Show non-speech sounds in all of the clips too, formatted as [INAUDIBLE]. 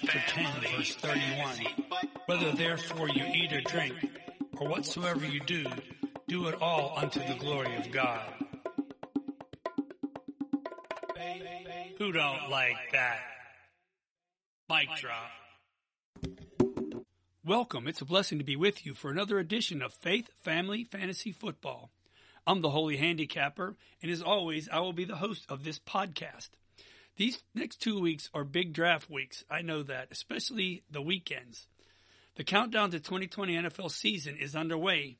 chapter 10, verse 31. Whether therefore you eat or drink, or whatsoever you do, do it all unto the glory of God. Who don't like that? Mic drop. Welcome. It's a blessing to be with you for another edition of Faith Family Fantasy Football. I'm the Holy Handicapper, and as always, I will be the host of this podcast. These next two weeks are big draft weeks. I know that, especially the weekends. The countdown to 2020 NFL season is underway.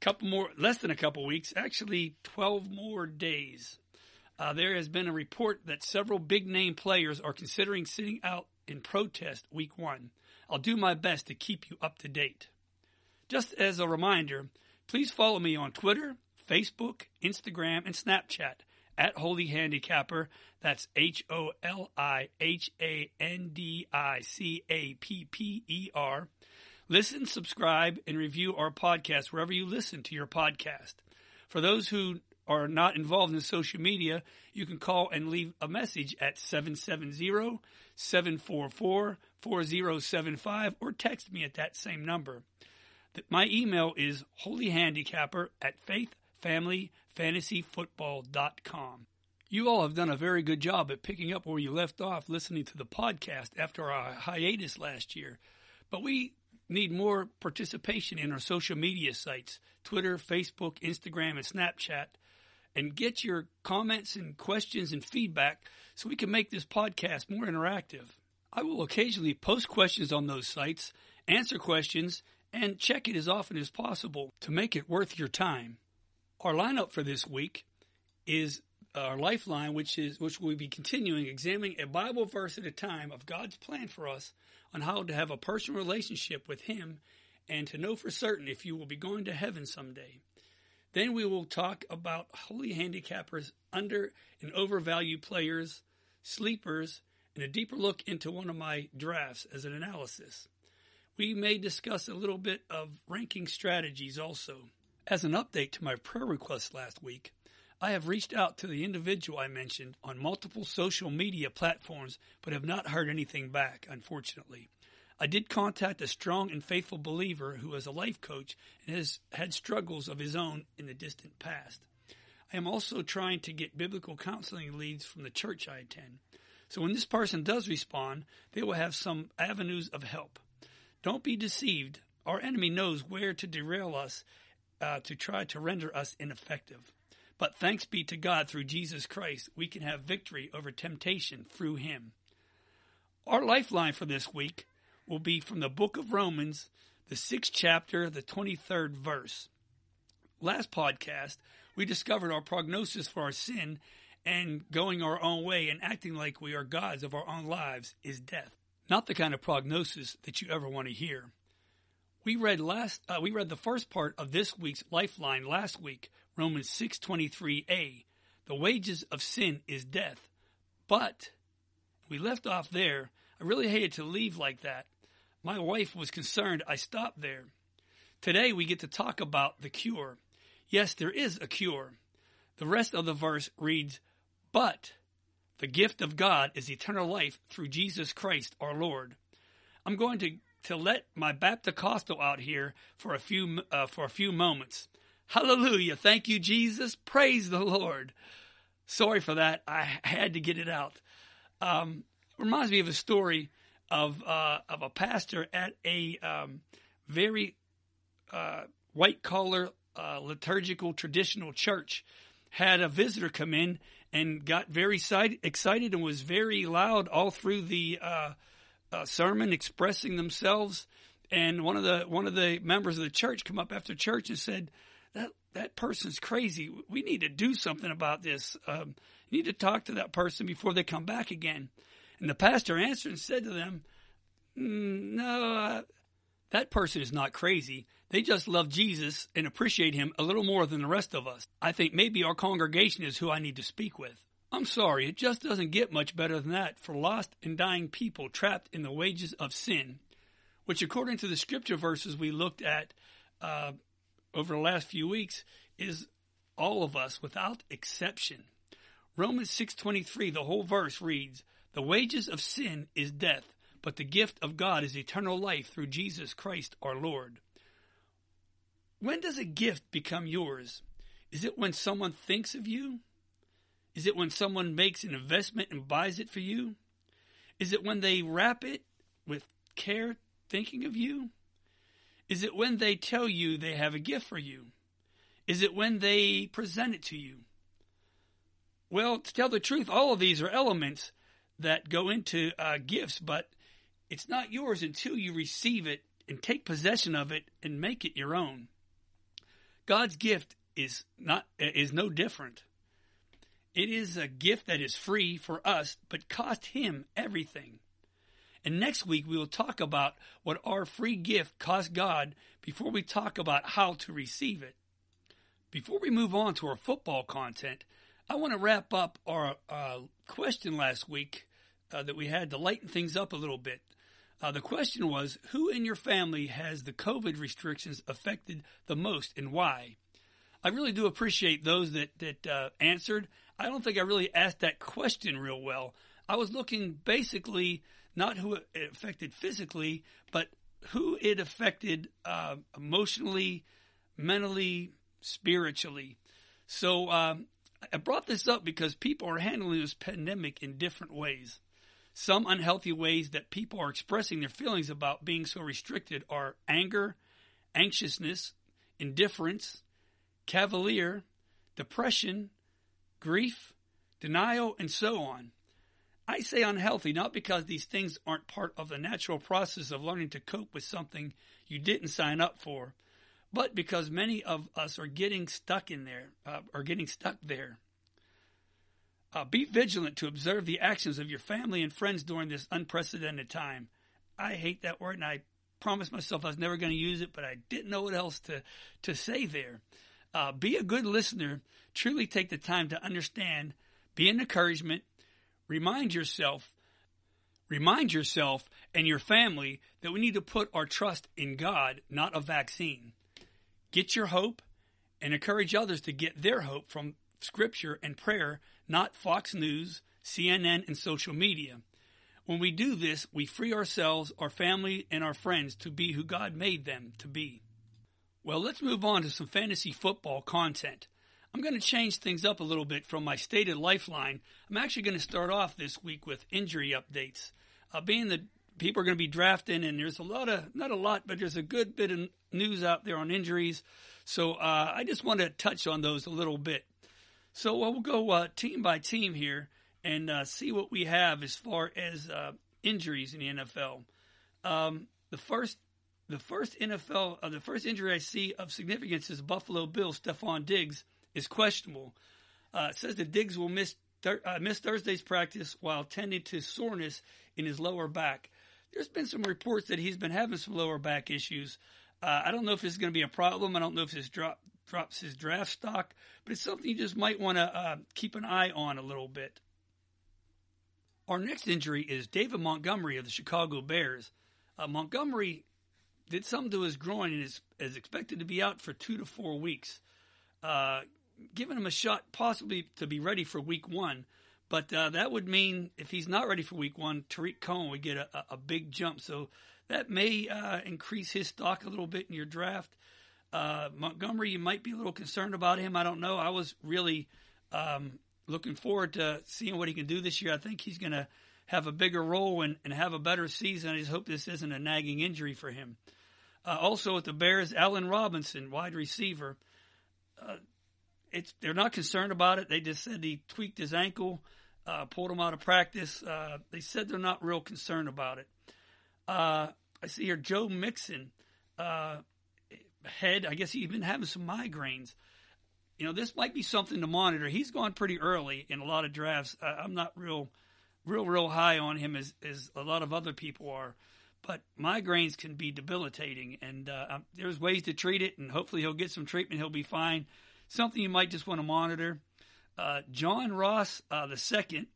Couple more, less than a couple weeks, actually 12 more days. Uh, there has been a report that several big name players are considering sitting out in protest week one. I'll do my best to keep you up to date. Just as a reminder, please follow me on Twitter, Facebook, Instagram, and Snapchat at Holy Handicapper. That's H O L I H A N D I C A P P E R. Listen, subscribe, and review our podcast wherever you listen to your podcast. For those who are not involved in social media, you can call and leave a message at 770 744 4075 or text me at that same number. My email is holyhandicapper at faithfamilyfantasyfootball.com. You all have done a very good job at picking up where you left off listening to the podcast after our hiatus last year. But we need more participation in our social media sites Twitter, Facebook, Instagram, and Snapchat. And get your comments and questions and feedback so we can make this podcast more interactive. I will occasionally post questions on those sites, answer questions, and check it as often as possible to make it worth your time. Our lineup for this week is our lifeline, which is which we'll be continuing examining a Bible verse at a time of God's plan for us on how to have a personal relationship with Him and to know for certain if you will be going to heaven someday. Then we will talk about holy handicappers, under and overvalued players, sleepers, and a deeper look into one of my drafts as an analysis. We may discuss a little bit of ranking strategies also. As an update to my prayer request last week, I have reached out to the individual I mentioned on multiple social media platforms, but have not heard anything back, unfortunately. I did contact a strong and faithful believer who is a life coach and has had struggles of his own in the distant past. I am also trying to get biblical counseling leads from the church I attend. So when this person does respond, they will have some avenues of help. Don't be deceived. Our enemy knows where to derail us uh, to try to render us ineffective. But thanks be to God through Jesus Christ, we can have victory over temptation through him. Our lifeline for this week will be from the book of Romans, the sixth chapter, the 23rd verse. Last podcast, we discovered our prognosis for our sin and going our own way and acting like we are gods of our own lives is death. Not the kind of prognosis that you ever want to hear. We read last uh, we read the first part of this week's lifeline last week, Romans 6:23a. The wages of sin is death. But we left off there. I really hated to leave like that. My wife was concerned I stopped there. Today we get to talk about the cure. Yes, there is a cure. The rest of the verse reads, But the gift of God is eternal life through Jesus Christ our Lord. I'm going to to let my Baptist out here for a few uh, for a few moments. Hallelujah! Thank you, Jesus. Praise the Lord. Sorry for that. I had to get it out. Um, reminds me of a story of uh, of a pastor at a um, very uh, white collar uh, liturgical traditional church had a visitor come in and got very excited and was very loud all through the uh, sermon expressing themselves. And one of the one of the members of the church come up after church and said, "That that person's crazy. We need to do something about this. Um, you need to talk to that person before they come back again." And the pastor answered and said to them, mm, "No, uh, that person is not crazy. They just love Jesus and appreciate him a little more than the rest of us. I think maybe our congregation is who I need to speak with." I'm sorry, it just doesn't get much better than that for lost and dying people trapped in the wages of sin, which, according to the scripture verses we looked at uh, over the last few weeks, is all of us without exception. Romans 6:23, the whole verse reads, "The wages of sin is death, but the gift of God is eternal life through Jesus Christ our Lord. When does a gift become yours? Is it when someone thinks of you? Is it when someone makes an investment and buys it for you? Is it when they wrap it with care thinking of you? Is it when they tell you they have a gift for you? Is it when they present it to you? Well, to tell the truth, all of these are elements that go into uh, gifts, but it's not yours until you receive it and take possession of it and make it your own. God's gift is not is no different. It is a gift that is free for us, but cost him everything. And next week we will talk about what our free gift cost God before we talk about how to receive it. Before we move on to our football content, I want to wrap up our uh, question last week uh, that we had to lighten things up a little bit. Uh, the question was Who in your family has the COVID restrictions affected the most and why? I really do appreciate those that, that uh, answered. I don't think I really asked that question real well. I was looking basically not who it affected physically, but who it affected uh, emotionally, mentally, spiritually. So um, I brought this up because people are handling this pandemic in different ways. Some unhealthy ways that people are expressing their feelings about being so restricted are anger, anxiousness, indifference, cavalier, depression, grief, denial, and so on. I say unhealthy not because these things aren't part of the natural process of learning to cope with something you didn't sign up for, but because many of us are getting stuck in there, uh, are getting stuck there. Uh, be vigilant to observe the actions of your family and friends during this unprecedented time. I hate that word, and I promised myself I was never going to use it, but I didn't know what else to to say there. Uh, be a good listener. Truly take the time to understand. Be an encouragement remind yourself, remind yourself and your family that we need to put our trust in God, not a vaccine. Get your hope and encourage others to get their hope from scripture and prayer, not Fox News, CNN, and social media. When we do this, we free ourselves, our family, and our friends to be who God made them to be. Well, let's move on to some fantasy football content. I'm going to change things up a little bit from my stated lifeline. I'm actually going to start off this week with injury updates. Uh, being that people are going to be drafting, and there's a lot of, not a lot, but there's a good bit of news out there on injuries. So uh, I just want to touch on those a little bit. So uh, we'll go uh, team by team here and uh, see what we have as far as uh, injuries in the NFL. Um, the first the first NFL, uh, the first injury I see of significance is Buffalo Bills Stefon Diggs is questionable. Uh, it says that Diggs will miss thir- uh, miss Thursday's practice while tending to soreness in his lower back. There's been some reports that he's been having some lower back issues. Uh, I don't know if this is going to be a problem. I don't know if this drop, drops his draft stock, but it's something you just might want to uh, keep an eye on a little bit. Our next injury is David Montgomery of the Chicago Bears. Uh, Montgomery did something to his groin and is, is expected to be out for two to four weeks. Uh, giving him a shot possibly to be ready for week one. But uh, that would mean if he's not ready for week one, Tarik Cohen would get a, a big jump. So that may uh, increase his stock a little bit in your draft. Uh, Montgomery, you might be a little concerned about him. I don't know. I was really um, looking forward to seeing what he can do this year. I think he's going to have a bigger role and, and, have a better season. I just hope this isn't a nagging injury for him. Uh, also with the Bears, Allen Robinson, wide receiver. Uh, it's they're not concerned about it. They just said he tweaked his ankle, uh, pulled him out of practice. Uh, they said they're not real concerned about it. Uh, I see here Joe Mixon, uh, head. I guess he's been having some migraines. You know, this might be something to monitor. He's gone pretty early in a lot of drafts. I'm not real, real, real high on him as as a lot of other people are. But migraines can be debilitating, and uh, um, there's ways to treat it. And hopefully, he'll get some treatment. He'll be fine something you might just want to monitor. Uh, John Ross uh, the second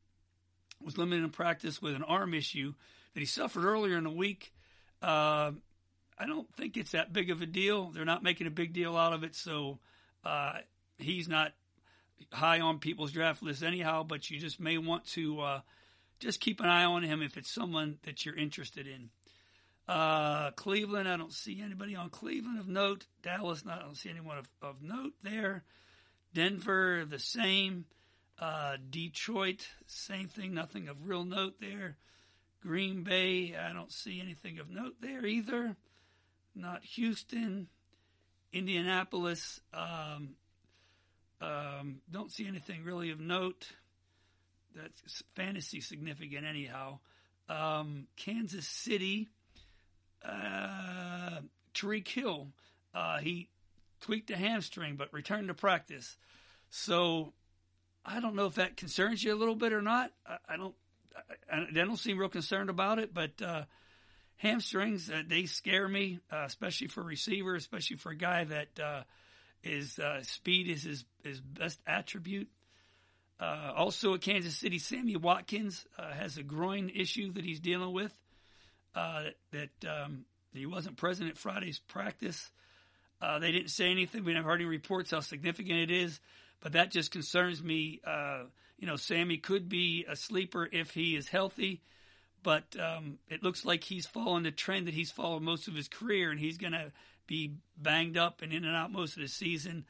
was limited in practice with an arm issue that he suffered earlier in the week. Uh, I don't think it's that big of a deal. They're not making a big deal out of it, so uh, he's not high on people's draft list anyhow. But you just may want to uh, just keep an eye on him if it's someone that you're interested in. Uh, Cleveland, I don't see anybody on Cleveland of note. Dallas, not, I don't see anyone of, of note there. Denver, the same. Uh, Detroit, same thing, nothing of real note there. Green Bay, I don't see anything of note there either. Not Houston. Indianapolis, um, um, don't see anything really of note. That's fantasy significant, anyhow. Um, Kansas City, uh, Tyreek Hill, uh, he tweaked a hamstring but returned to practice. So I don't know if that concerns you a little bit or not. I, I don't. I, I, don't seem real concerned about it, but uh, hamstrings uh, they scare me, uh, especially for receiver, especially for a guy that uh, is speed is his his best attribute. Also at Kansas City, Sammy Watkins has a groin issue that he's dealing with. That, that um, he wasn't present at Friday's practice. they didn't say anything. We never heard any reports how significant it is but that just concerns me. Uh, you know, Sammy could be a sleeper if he is healthy, but um, it looks like he's following the trend that he's followed most of his career, and he's going to be banged up and in and out most of the season.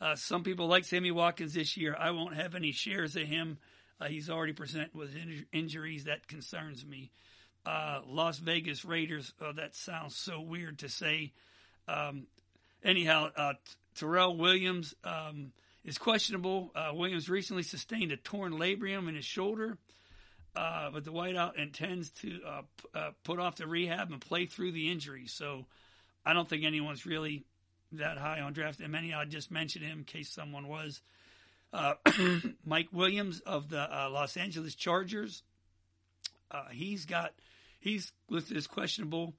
Uh, some people like Sammy Watkins this year. I won't have any shares of him. Uh, he's already presented with in- injuries. That concerns me. Uh, Las Vegas Raiders. Oh, that sounds so weird to say. Um, anyhow, uh, Terrell Williams. Um, is questionable. Uh, Williams recently sustained a torn labrum in his shoulder, uh, but the whiteout intends to uh, p- uh, put off the rehab and play through the injury. So I don't think anyone's really that high on draft. And many I just mentioned him in case someone was. Uh, [CLEARS THROAT] Mike Williams of the Los Angeles Chargers. he's got he's listed as questionable,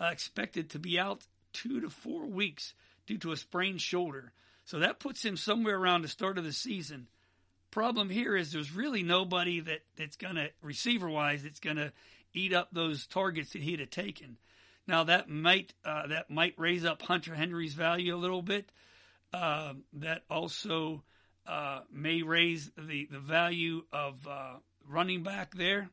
expected to be out two to four weeks due to a sprained shoulder. So that puts him somewhere around the start of the season. Problem here is there's really nobody that, that's going to, receiver wise, that's going to eat up those targets that he'd have taken. Now that might uh, that might raise up Hunter Henry's value a little bit. Uh, that also uh, may raise the, the value of uh, running back there.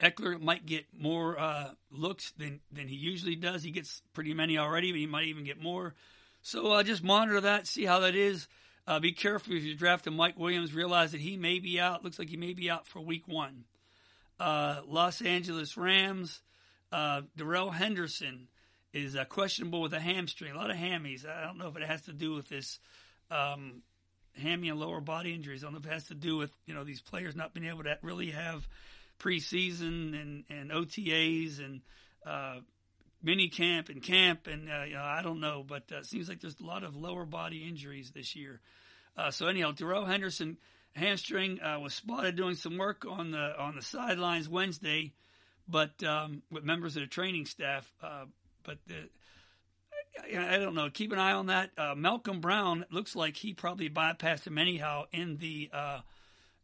Ekeler might get more uh, looks than, than he usually does. He gets pretty many already, but he might even get more. So uh, just monitor that, see how that is. Uh, be careful if you draft a Mike Williams. Realize that he may be out. Looks like he may be out for Week One. Uh, Los Angeles Rams. Uh, Darrell Henderson is uh, questionable with a hamstring. A lot of hammies. I don't know if it has to do with this um, hammy and lower body injuries. I don't know if it has to do with you know these players not being able to really have preseason and and OTAs and uh, mini camp and camp, and uh, you know, I don't know, but uh, it seems like there's a lot of lower body injuries this year. Uh, so anyhow, Darrell Henderson hamstring uh, was spotted doing some work on the on the sidelines Wednesday, but um, with members of the training staff. Uh, but the, I, don't know. Keep an eye on that. Uh, Malcolm Brown looks like he probably bypassed him anyhow in the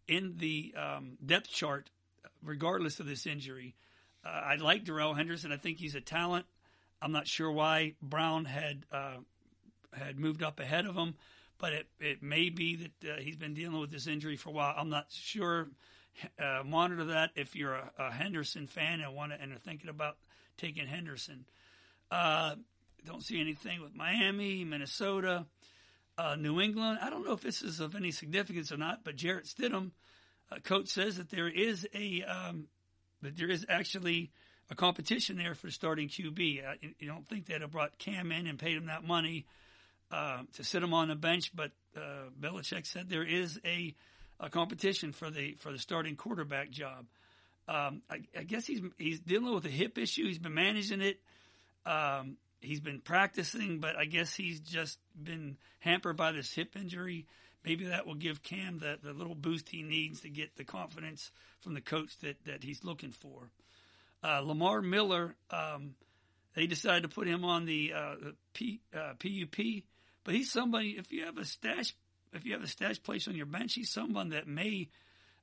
in the um, depth chart, regardless of this injury. Uh, I like Darrell Henderson. I think he's a talent. I'm not sure why Brown had uh, had moved up ahead of him, but it it may be that uh, he's been dealing with this injury for a while. I'm not sure. Uh, monitor that if you're a, a, Henderson fan and want to and are thinking about taking Henderson. Uh, don't see anything with Miami, Minnesota, uh, New England. I don't know if this is of any significance or not, but Jarrett Stidham, coach says that there is a um, that there is actually a competition there for starting QB. Uh, you don't think they'd have brought Cam in and paid him that money uh, to sit him on the bench, but uh, Belichick said there is a, a competition for the for the starting quarterback job. Um, I, I, guess he's he's dealing with a hip issue. He's been managing it. Um, he's been practicing, but I guess he's just been hampered by this hip injury maybe that will give Cam the, the little boost he needs to get the confidence from the coach that, that he's looking for. Uh, Lamar Miller, um, they decided to put him on the, uh, P, uh, PUP, but he's somebody. If you have a stash, if you have a stash place on your bench, he's someone that may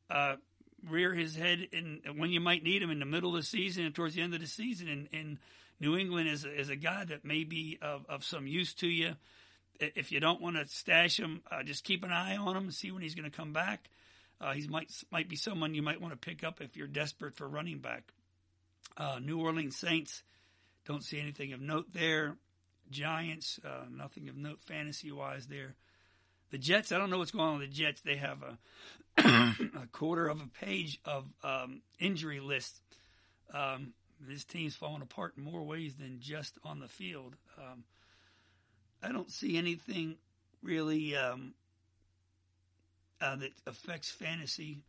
uh, rear his head in when you might need him in the middle of the season and towards the end of the season. And, and New England is is a guy that may be of, of some use to you if you don't want to stash him, uh, just keep an eye on him and see when he's going to come back. Uh, he might might be someone you might want to pick up if you're desperate for running back. Uh, New Orleans Saints, don't see anything of note there. Giants, uh, nothing of note fantasy wise there. The Jets, I don't know what's going on with the Jets. They have a, [COUGHS] a quarter of a page of um, injury list. Um, this team's falling apart in more ways than just on the field. Um, I don't see anything really um, uh, that affects fantasy.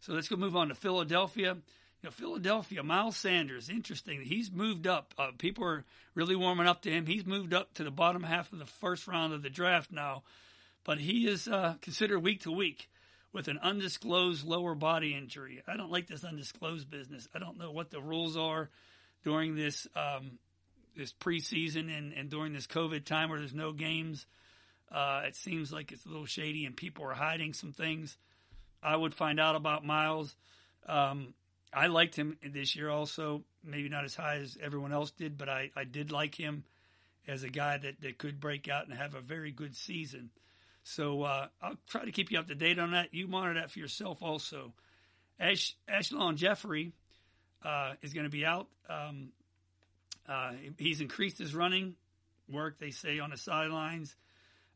So let's go move on to Philadelphia. You know, Philadelphia, Miles Sanders, interesting. He's moved up. Uh, people are really warming up to him. He's moved up to the bottom half of the first round of the draft now, but he is uh, considered week to week with an undisclosed lower body injury. I don't like this undisclosed business. I don't know what the rules are during this um, this preseason and, and during this COVID time where there's no games. Uh, it seems like it's a little shady and people are hiding some things. I would find out about Miles. Um, I liked him this year also, maybe not as high as everyone else did, but I, I did like him as a guy that, that could break out and have a very good season. So uh, I'll try to keep you up to date on that. You monitor that for yourself also. Ash, Alshon Jeffery uh, is going to be out. Um, uh, he's increased his running work, they say, on the sidelines.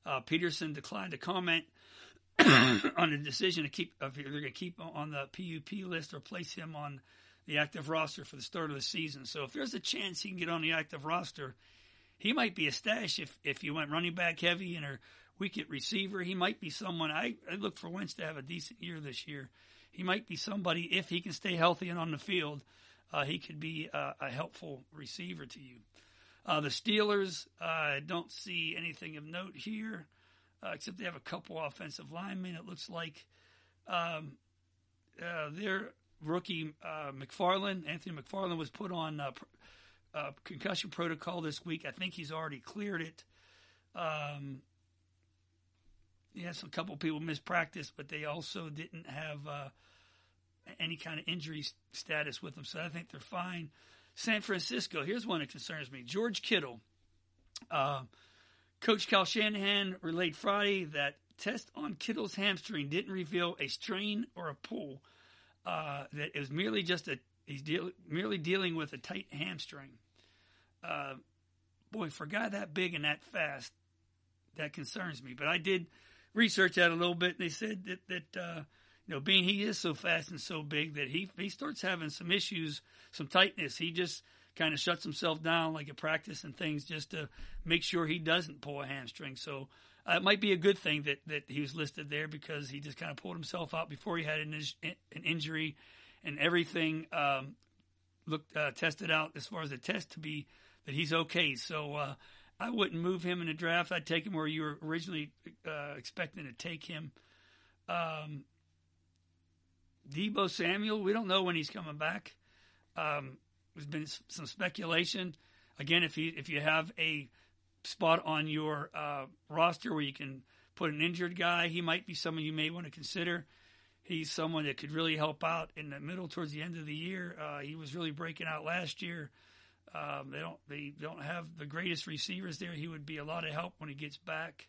Uh, Pederson declined to comment [COUGHS] on the decision to keep if they're going to keep on the PUP list or place him on the active roster for the start of the season. So if there's a chance he can get on the active roster, he might be a stash if if you went running back heavy and are wicket receiver. He might be someone. I, I look for Wentz to have a decent year this year. He might be somebody if he can stay healthy and on the field. Uh, he could be a, a, helpful receiver to you. Uh, the Steelers, I uh, don't see anything of note here, uh, except they have a couple offensive linemen. It looks like um, uh, their rookie uh, McFarland, Anthony McFarland, was put on concussion protocol this week. I think he's already cleared it. Um, yes, a couple people missed practice, but they also didn't have uh, any kind of injury status with them, so I think they're fine. San Francisco, here's one that concerns me: George Kittle. Uh, Coach Kyle Shanahan relayed Friday that test on Kittle's hamstring didn't reveal a strain or a pull. Uh, that it was merely just a he's deal, merely dealing with a tight hamstring. Uh, boy, for a guy that big and that fast, that concerns me. But I did research that a little bit, and they said that that uh, you know, being he is so fast and so big that he he starts having some issues, some tightness. He just kind of shuts himself down like at practice and things just to make sure he doesn't pull a hamstring. So uh, it might be a good thing that that he was listed there because he just kind of pulled himself out before he had an, an injury, and everything um, looked uh, tested out as far as the test to be that he's okay. So uh, I wouldn't move him in the draft. I'd take him where you were originally uh, expecting to take him. Um, Deebo Samuel, we don't know when he's coming back. Um, there's been some speculation. Again, if you if you have a spot on your uh, roster where you can put an injured guy, he might be someone you may want to consider. He's someone that could really help out in the middle towards the end of the year. Uh, he was really breaking out last year. Um, they don't they don't have the greatest receivers there. He would be a lot of help when he gets back.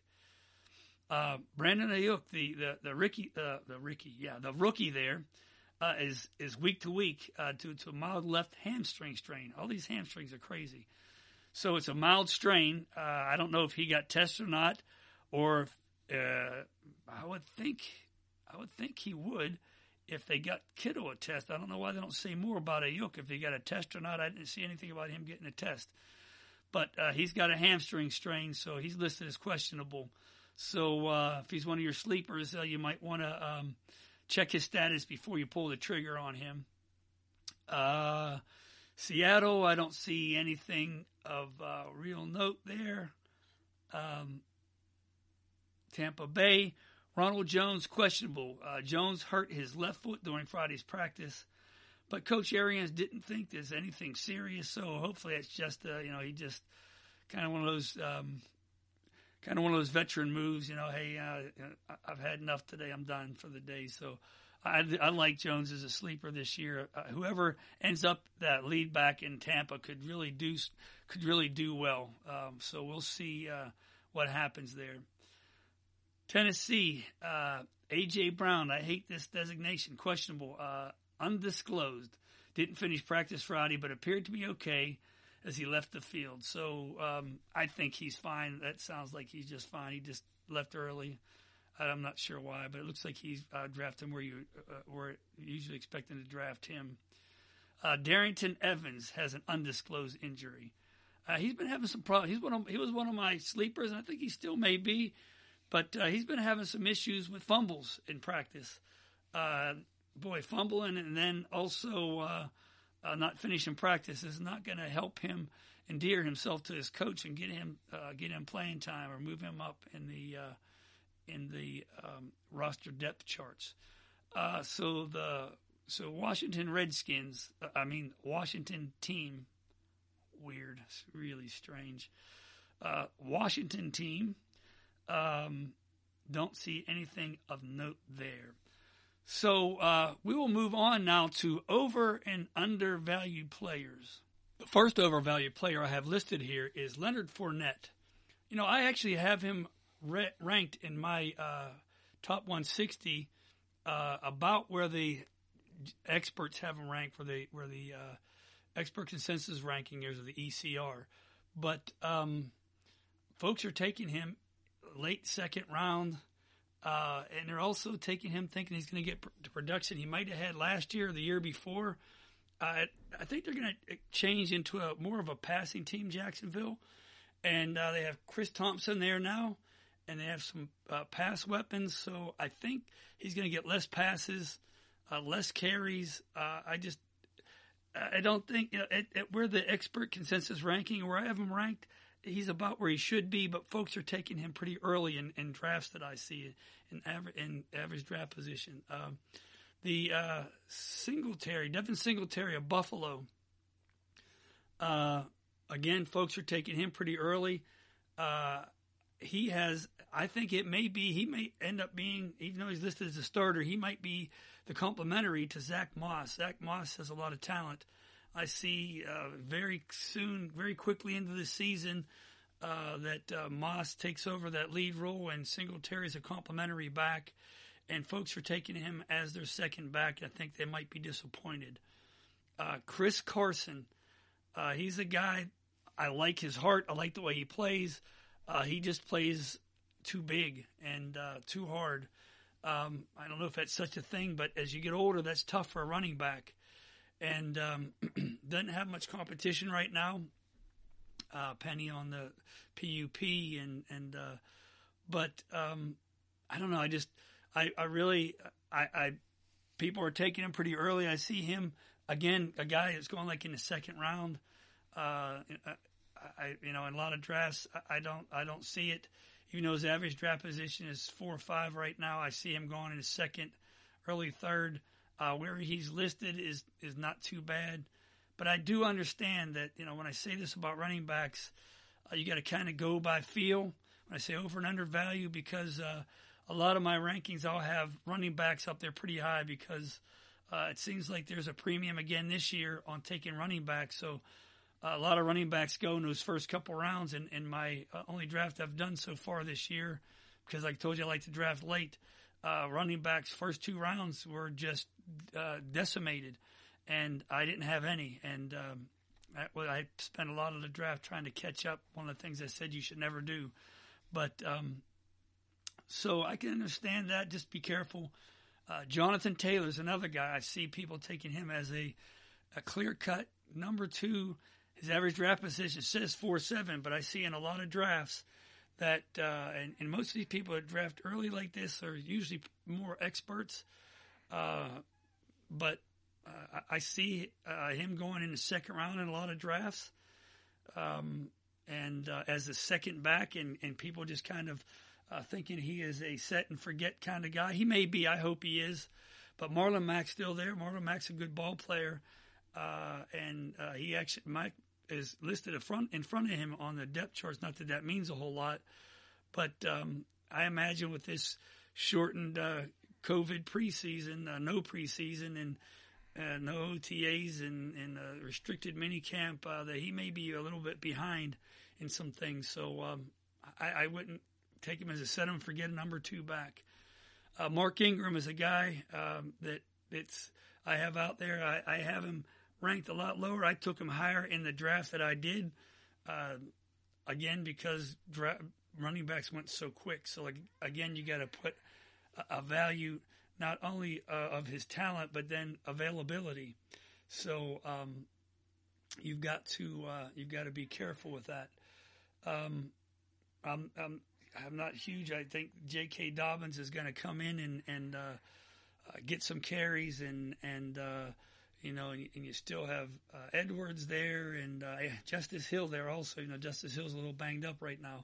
Uh, Brandon Aiyuk, the the the Ricky uh, the Ricky yeah the rookie there uh, is is week to week uh, to to a mild left hamstring strain. All these hamstrings are crazy, so it's a mild strain. Uh, I don't know if he got tested or not, or if, uh, I would think I would think he would if they got Kittle a test. I don't know why they don't say more about Aiyuk if he got a test or not. I didn't see anything about him getting a test. But he's got a hamstring strain, so he's listed as questionable. So uh, if he's one of your sleepers, uh, you might want to um, check his status before you pull the trigger on him. Uh, Seattle, I don't see anything of uh, real note there. Um, Tampa Bay, Ronald Jones questionable. Uh, Jones hurt his left foot during Friday's practice, but Coach Arians didn't think there's anything serious. So hopefully it's just uh, you know he just kind of one of those um, kind of one of those veteran moves. You know, hey, uh, I've had enough today. I'm done for the day. So. I, I like Jones as a sleeper this year. Uh, whoever ends up that lead back in Tampa could really do could really do well. Um, so we'll see uh, what happens there. Tennessee, uh, A.J. Brown, I hate this designation, questionable, uh, undisclosed. Didn't finish practice Friday, but appeared to be okay as he left the field. So um, I think he's fine. That sounds like he's just fine. He just left early. I'm not sure why, but it looks like he's uh, where you uh, were usually expecting to draft him. Uh, Darrynton Evans has an undisclosed injury. Uh, he's been having some problems. He's one of, he was one of my sleepers, and I think he still may be. But uh, he's been having some issues with fumbles in practice. Uh, boy, fumbling and then also uh, uh, not finishing practice is not going to help him endear himself to his coach and get him uh, get him playing time or move him up in the in the um, roster depth charts. so the so Washington Redskins, I mean Washington team, weird, really strange. Uh, Washington team, um, don't see anything of note there. So uh, we will move on now to over and undervalued players. The first overvalued player I have listed here is Leonard Fournette. You know, I actually have him re- ranked in my uh, top 160 uh, about where the experts have him ranked for the where the uh, expert consensus ranking is of the ECR, but um, folks are taking him late second round, uh, and they're also taking him thinking he's going to get the production he might have had last year or the year before. Uh, I think they're going to change into a more of a passing team, Jacksonville, and uh, they have Chris Thompson there now, and they have some uh, pass weapons. So I think he's going to get less passes uh, less carries. Uh, I just I don't think you know, at, at where the expert consensus ranking, where I have him ranked, he's about where he should be. But folks are taking him pretty early in, in drafts that I see in average in average draft position. Um, the uh, Singletary, Devin Singletary of Buffalo. Uh, again, folks are taking him pretty early. Uh, he has, I think it may be, he may end up being, even though he's listed as a starter, he might be the complementary to Zach Moss. Zach Moss has a lot of talent. I see uh, very soon, very quickly into the season, uh, that uh, Moss takes over that lead role and Singletary is a complementary back, and folks are taking him as their second back. I think they might be disappointed. Uh, Chris Carson, uh, he's a guy I like his heart. I like the way he plays. Uh, he just plays too big and too hard. Um, I don't know if that's such a thing, but as you get older, that's tough for a running back, and um, [CLEARS THROAT] doesn't have much competition right now. Uh, Penny on the PUP and and uh, but um, I don't know. I just I, I really I, I people are taking him pretty early. I see him again, a guy that's going like in the second round. Uh, I, you know, in a lot of drafts, I, I don't I don't see it. Even though his average draft position is four or five right now, I see him going in the second, early third. Uh, where he's listed is is not too bad, but I do understand that you know when I say this about running backs, uh, you got to kind of go by feel. When I say over and under value, because uh, a lot of my rankings I'll have running backs up there pretty high because uh, it seems like there's a premium again this year on taking running backs. So a lot of running backs go in those first couple rounds. And in my uh, only draft I've done so far this year, because I told you I like to draft late, uh, running backs first two rounds were just uh, decimated, and I didn't have any. And um, I, I, spent a lot of the draft trying to catch up. One of the things I said you should never do, but um, so I can understand that. Just be careful. Uh, Jonathan Taylor's another guy. I see people taking him as a a clear cut number two his average draft position says four seven, but I see in a lot of drafts that uh, and, and, most of these people that draft early like this are usually more experts. Uh, but uh, I see uh, him going in the second round in a lot of drafts, um, and uh, as a second back, and, and people just kind of uh, thinking he is a set and forget kind of guy. He may be. I hope he is. But Marlon Mack's still there. Marlon Mack's a good ball player. Uh, and he actually Mike is listed front in front of him on the depth charts. Not that that means a whole lot, but um, I imagine with this shortened uh, COVID preseason, uh, no preseason, and uh, no OTAs and, and restricted minicamp, uh, that he may be a little bit behind in some things. So um, I, I, wouldn't take him as a set him forget a number two back. Uh, Mark Ingram is a guy um, that it's I have out there. I, I, have him ranked a lot lower. I took him higher in the draft that I did. Uh, again, because dra- running backs went so quick. So like, again, you got to put a, a, value not only uh, of his talent but then availability. So um, you've got to uh, you've got to be careful with that. Um, I'm, I'm I'm not huge. I think J.K. Dobbins is going to come in and and uh, uh, get some carries and and uh, you know and, and, you still have uh, Edwards there and uh, Justice Hill there also. You know Justice Hill's a little banged up right now.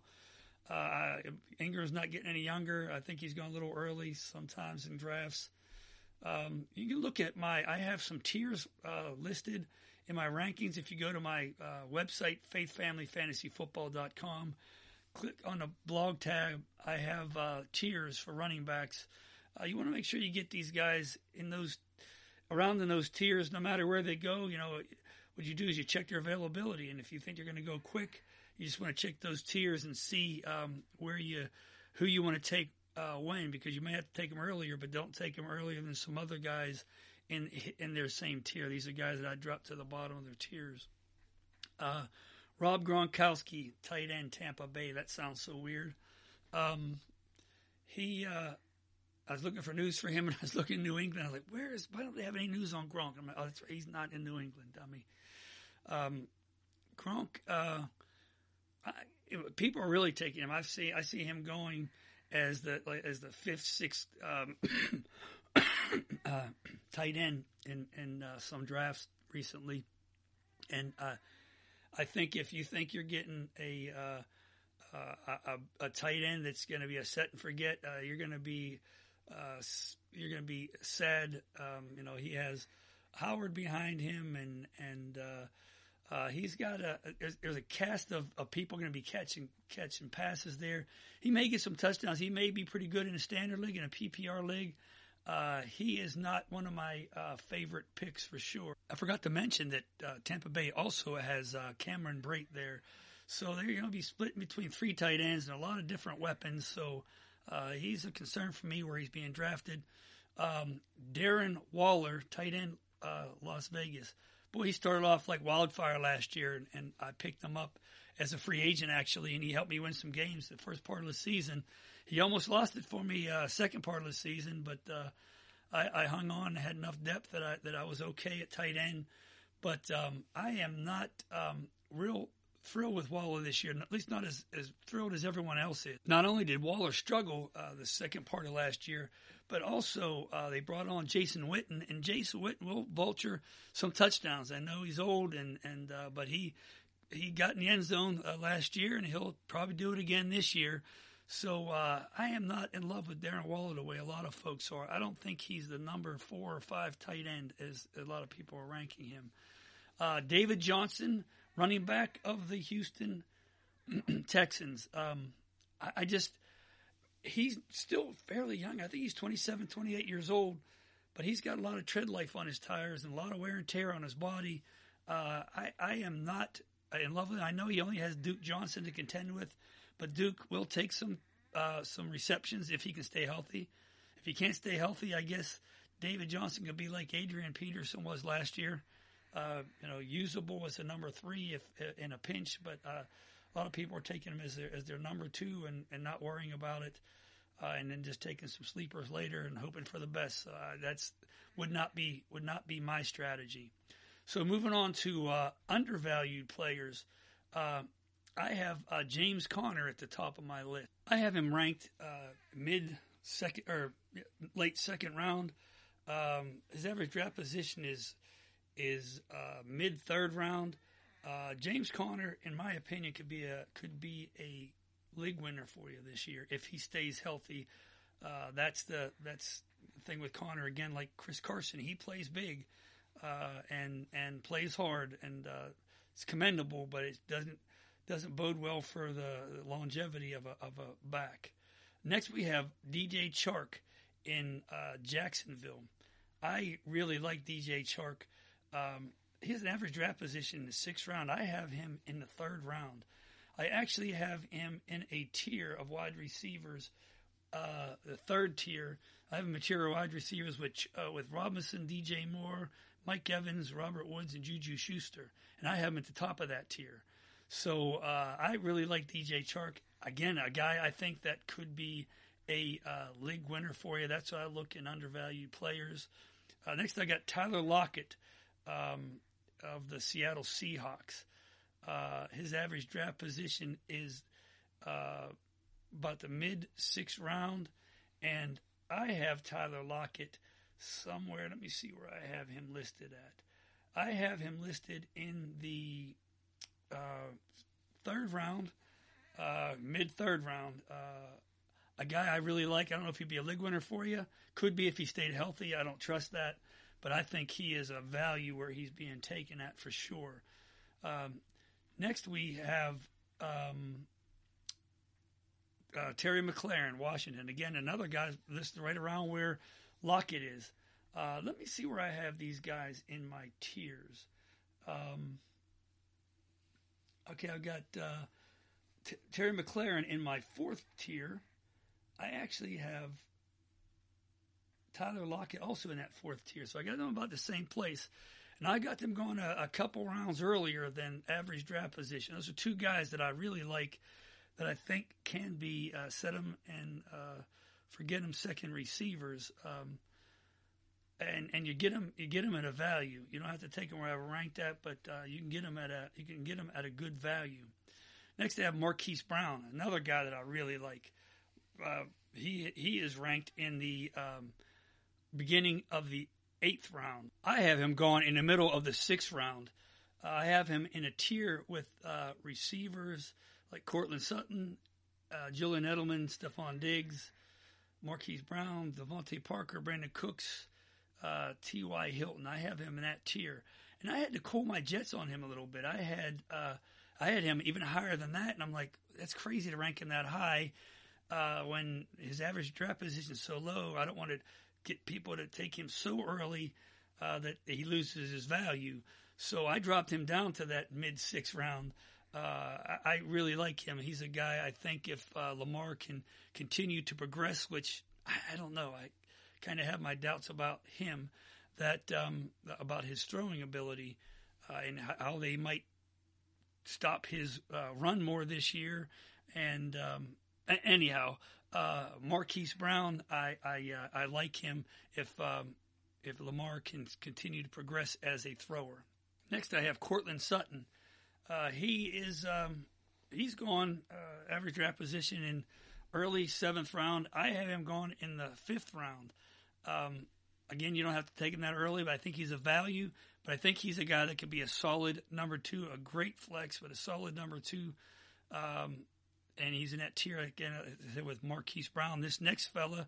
Uh, Ingram's not getting any younger. I think he's gone a little early sometimes in drafts. Um, you can look at my. I have some tiers listed in my rankings. If you go to my website, faithfamilyfantasyfootball.com click on the blog tab, I have uh, tiers for running backs. Uh, you want to make sure you get these guys in those around in those tiers, no matter where they go. You know, what you do is you check their availability, and if you think you're going to go quick, you just want to check those tiers and see um, where you who you want to take uh, when, because you may have to take them earlier, but don't take them earlier than some other guys in in their same tier. These are guys that I dropped to the bottom of their tiers. Uh, Rob Gronkowski, tight end, Tampa Bay. That sounds so weird. Um, he, uh, I was looking for news for him, and I was looking in New England. I was like, "Where is? Why don't they have any news on Gronk?" I'm like, "Oh, that's right. He's not in New England, dummy." Um, Gronk, uh, I, people are really taking him. I see, I see him going as the as the fifth, sixth um, [COUGHS] uh, tight end in in uh, some drafts recently, and uh, I think if you think you're getting a uh, a, a, tight end that's going to be a set and forget, uh, you're going to be uh, you're going to be sad. Um, you know, he has Howard behind him, and and uh, uh, he's got a there's, there's a cast of, of people going to be catching catching passes there. He may get some touchdowns. He may be pretty good in a standard league and a PPR league. Uh, he is not one of my uh, favorite picks for sure. I forgot to mention that uh, Tampa Bay also has uh, Cameron Brate there. So they're going to be split between three tight ends and a lot of different weapons. So uh, he's a concern for me where he's being drafted. Um, Darren Waller, tight end, uh, Las Vegas. Boy, he started off like wildfire last year, and, and I picked him up as a free agent actually, and he helped me win some games the first part of the season he almost lost it for me uh, second part of the season, but uh, I, I, hung on, had enough depth that I that I was okay at tight end. But um, I am not um, real thrilled with Waller this year, at least not as, as thrilled as everyone else is. Not only did Waller struggle uh, the second part of last year, but also uh, they brought on Jason Witten, and Jason Witten will vulture some touchdowns. I know he's old, and and uh, but he he got in the end zone uh, last year, and he'll probably do it again this year. So uh, I am not in love with Darren Waller the way a lot of folks are. I don't think he's the number four or five tight end as a lot of people are ranking him. Uh, David Johnson, running back of the Houston [CLEARS THROAT] Texans. Um, I, I, just he's still fairly young. I think he's 27, 28 years old, but he's got a lot of tread life on his tires and a lot of wear and tear on his body. Uh, I, I am not in love with. Him. I know he only has Duke Johnson to contend with. But Duke will take some uh, some receptions if he can stay healthy. If he can't stay healthy, I guess David Johnson could be like Adrian Peterson was last year. Uh, you know, usable as a number three if uh, in a pinch, but uh, a lot of people are taking him as their as their number two and, and not worrying about it, uh, and then just taking some sleepers later and hoping for the best. Uh, that's would not be would not be my strategy. So moving on to uh, undervalued players. I have James Conner at the top of my list. I have him ranked mid second or late second round. Um, his average draft position is is uh, mid third round. Uh, James Conner, in my opinion, could be a could be a league winner for you this year if he stays healthy. Uh, that's the that's the thing with Conner again. Like Chris Carson, he plays big uh, and and plays hard, and it's commendable, but it doesn't doesn't bode well for the longevity of a, of a back. Next, we have DJ Chark in uh, Jacksonville. I really like DJ Chark. Um, an average draft position in the sixth round. I have him in the third round. I actually have him in a tier of wide receivers, uh, the third tier. I have a of wide receivers which uh, with Robinson, DJ Moore, Mike Evans, Robert Woods, and Juju Schuster, and I have him at the top of that tier. So uh, I really like DJ Chark. Again, a guy I think that could be a uh, league winner for you. That's why I look in undervalued players. Uh, next, I got Tyler Lockett um, of the Seattle Seahawks. Uh, his average draft position is uh, about the mid sixth round, and I have Tyler Lockett somewhere. Let me see where I have him listed at. I have him listed in the uh, third round, uh, mid third round. Uh, a guy I really like. I don't know if he'd be a league winner for you. Could be if he stayed healthy. I don't trust that, but I think he is a value where he's being taken at for sure. Um, next, we have um, uh, Terry McLaurin, Washington. Again, another guy listed right around where Lockett is. Uh, let me see where I have these guys in my tiers. Um, okay, I've got uh, T- Terry McLaurin in my fourth tier. I actually have Tyler Lockett also in that fourth tier. So I got them about the same place. And I got them going a, a couple rounds earlier than average draft position. Those are two guys that I really like that I think can be uh, set them and uh, forget them second receivers. Um, and and you get them you get them at a value. You don't have to take them where I ranked at, but uh, you can get them at a you can get them at a good value. Next, I have Marquise Brown, another guy that I really like. Uh, he he is ranked in the um, beginning of the eighth round. I have him going in the middle of the sixth round. Uh, I have him in a tier with uh, receivers like Courtland Sutton, uh, Julian Edelman, Stefon Diggs, Marquise Brown, DeVante Parker, Brandin Cooks, uh, T.Y. Hilton. I have him in that tier, and I had to cool my jets on him a little bit. I had uh, I had him even higher than that, and I'm like, that's crazy to rank him that high uh, when his average draft position is so low. I don't want to get people to take him so early uh, that he loses his value. So I dropped him down to that mid sixth round. Uh, I, really like him. He's a guy I think if uh, Lamar can continue to progress, which I, I don't know, I kind of have my doubts about him, that um, about his throwing ability uh, and how they might stop his uh, run more this year and um, anyhow, uh, Marquise Brown, I I, uh, I like him if um, if Lamar can continue to progress as a thrower. Next, I have Courtland Sutton. Uh, he is um, he's gone uh, average draft position in early seventh round. I have him going in the fifth round. Um, again, you don't have to take him that early, but I think he's a value. But I think he's a guy that could be a solid number two, a great flex, but a solid number two. Um, and he's in that tier again uh, with Marquise Brown. This next fella,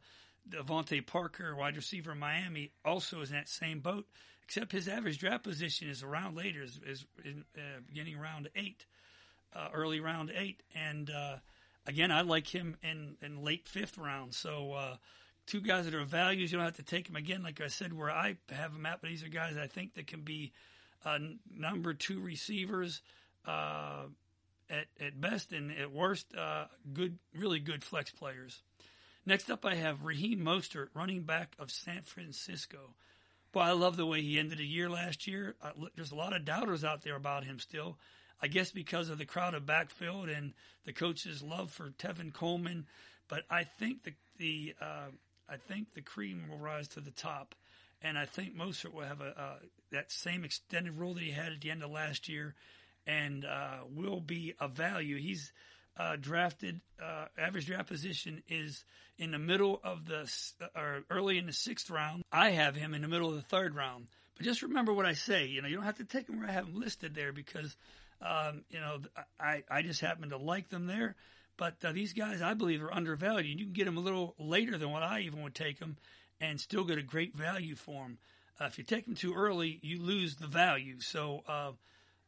DeVante Parker, wide receiver in Miami, also is in that same boat, except his average draft position is around later, is, is in, uh, beginning round eight, uh, early round eight. And uh, again, I like him in, in late fifth round. So uh, two guys that are values, you don't have to take them again, like I said, where I have them at, but these are guys I think that can be uh, number two receivers at, at best and at worst, uh, good, really good flex players. Next up, I have Raheem Mostert, running back of San Francisco. Boy, I love the way he ended the year last year. Uh, there's a lot of doubters out there about him still. I guess because of the crowded backfield and the coach's love for Tevin Coleman, but I think the the uh, I think the cream will rise to the top, and I think Mostert will have a uh, that same extended role that he had at the end of last year and uh, will be a value. He's uh, drafted, uh, average draft position is in the middle of the, or early in the sixth round. I have him in the middle of the third round. But just remember what I say. You know, you don't have to take him where I have him listed there because, um, you know, I, I just happen to like them there. But uh, these guys, I believe, are undervalued. You can get them a little later than what I even would take them and still get a great value for them. Uh, if you take them too early, you lose the value. So,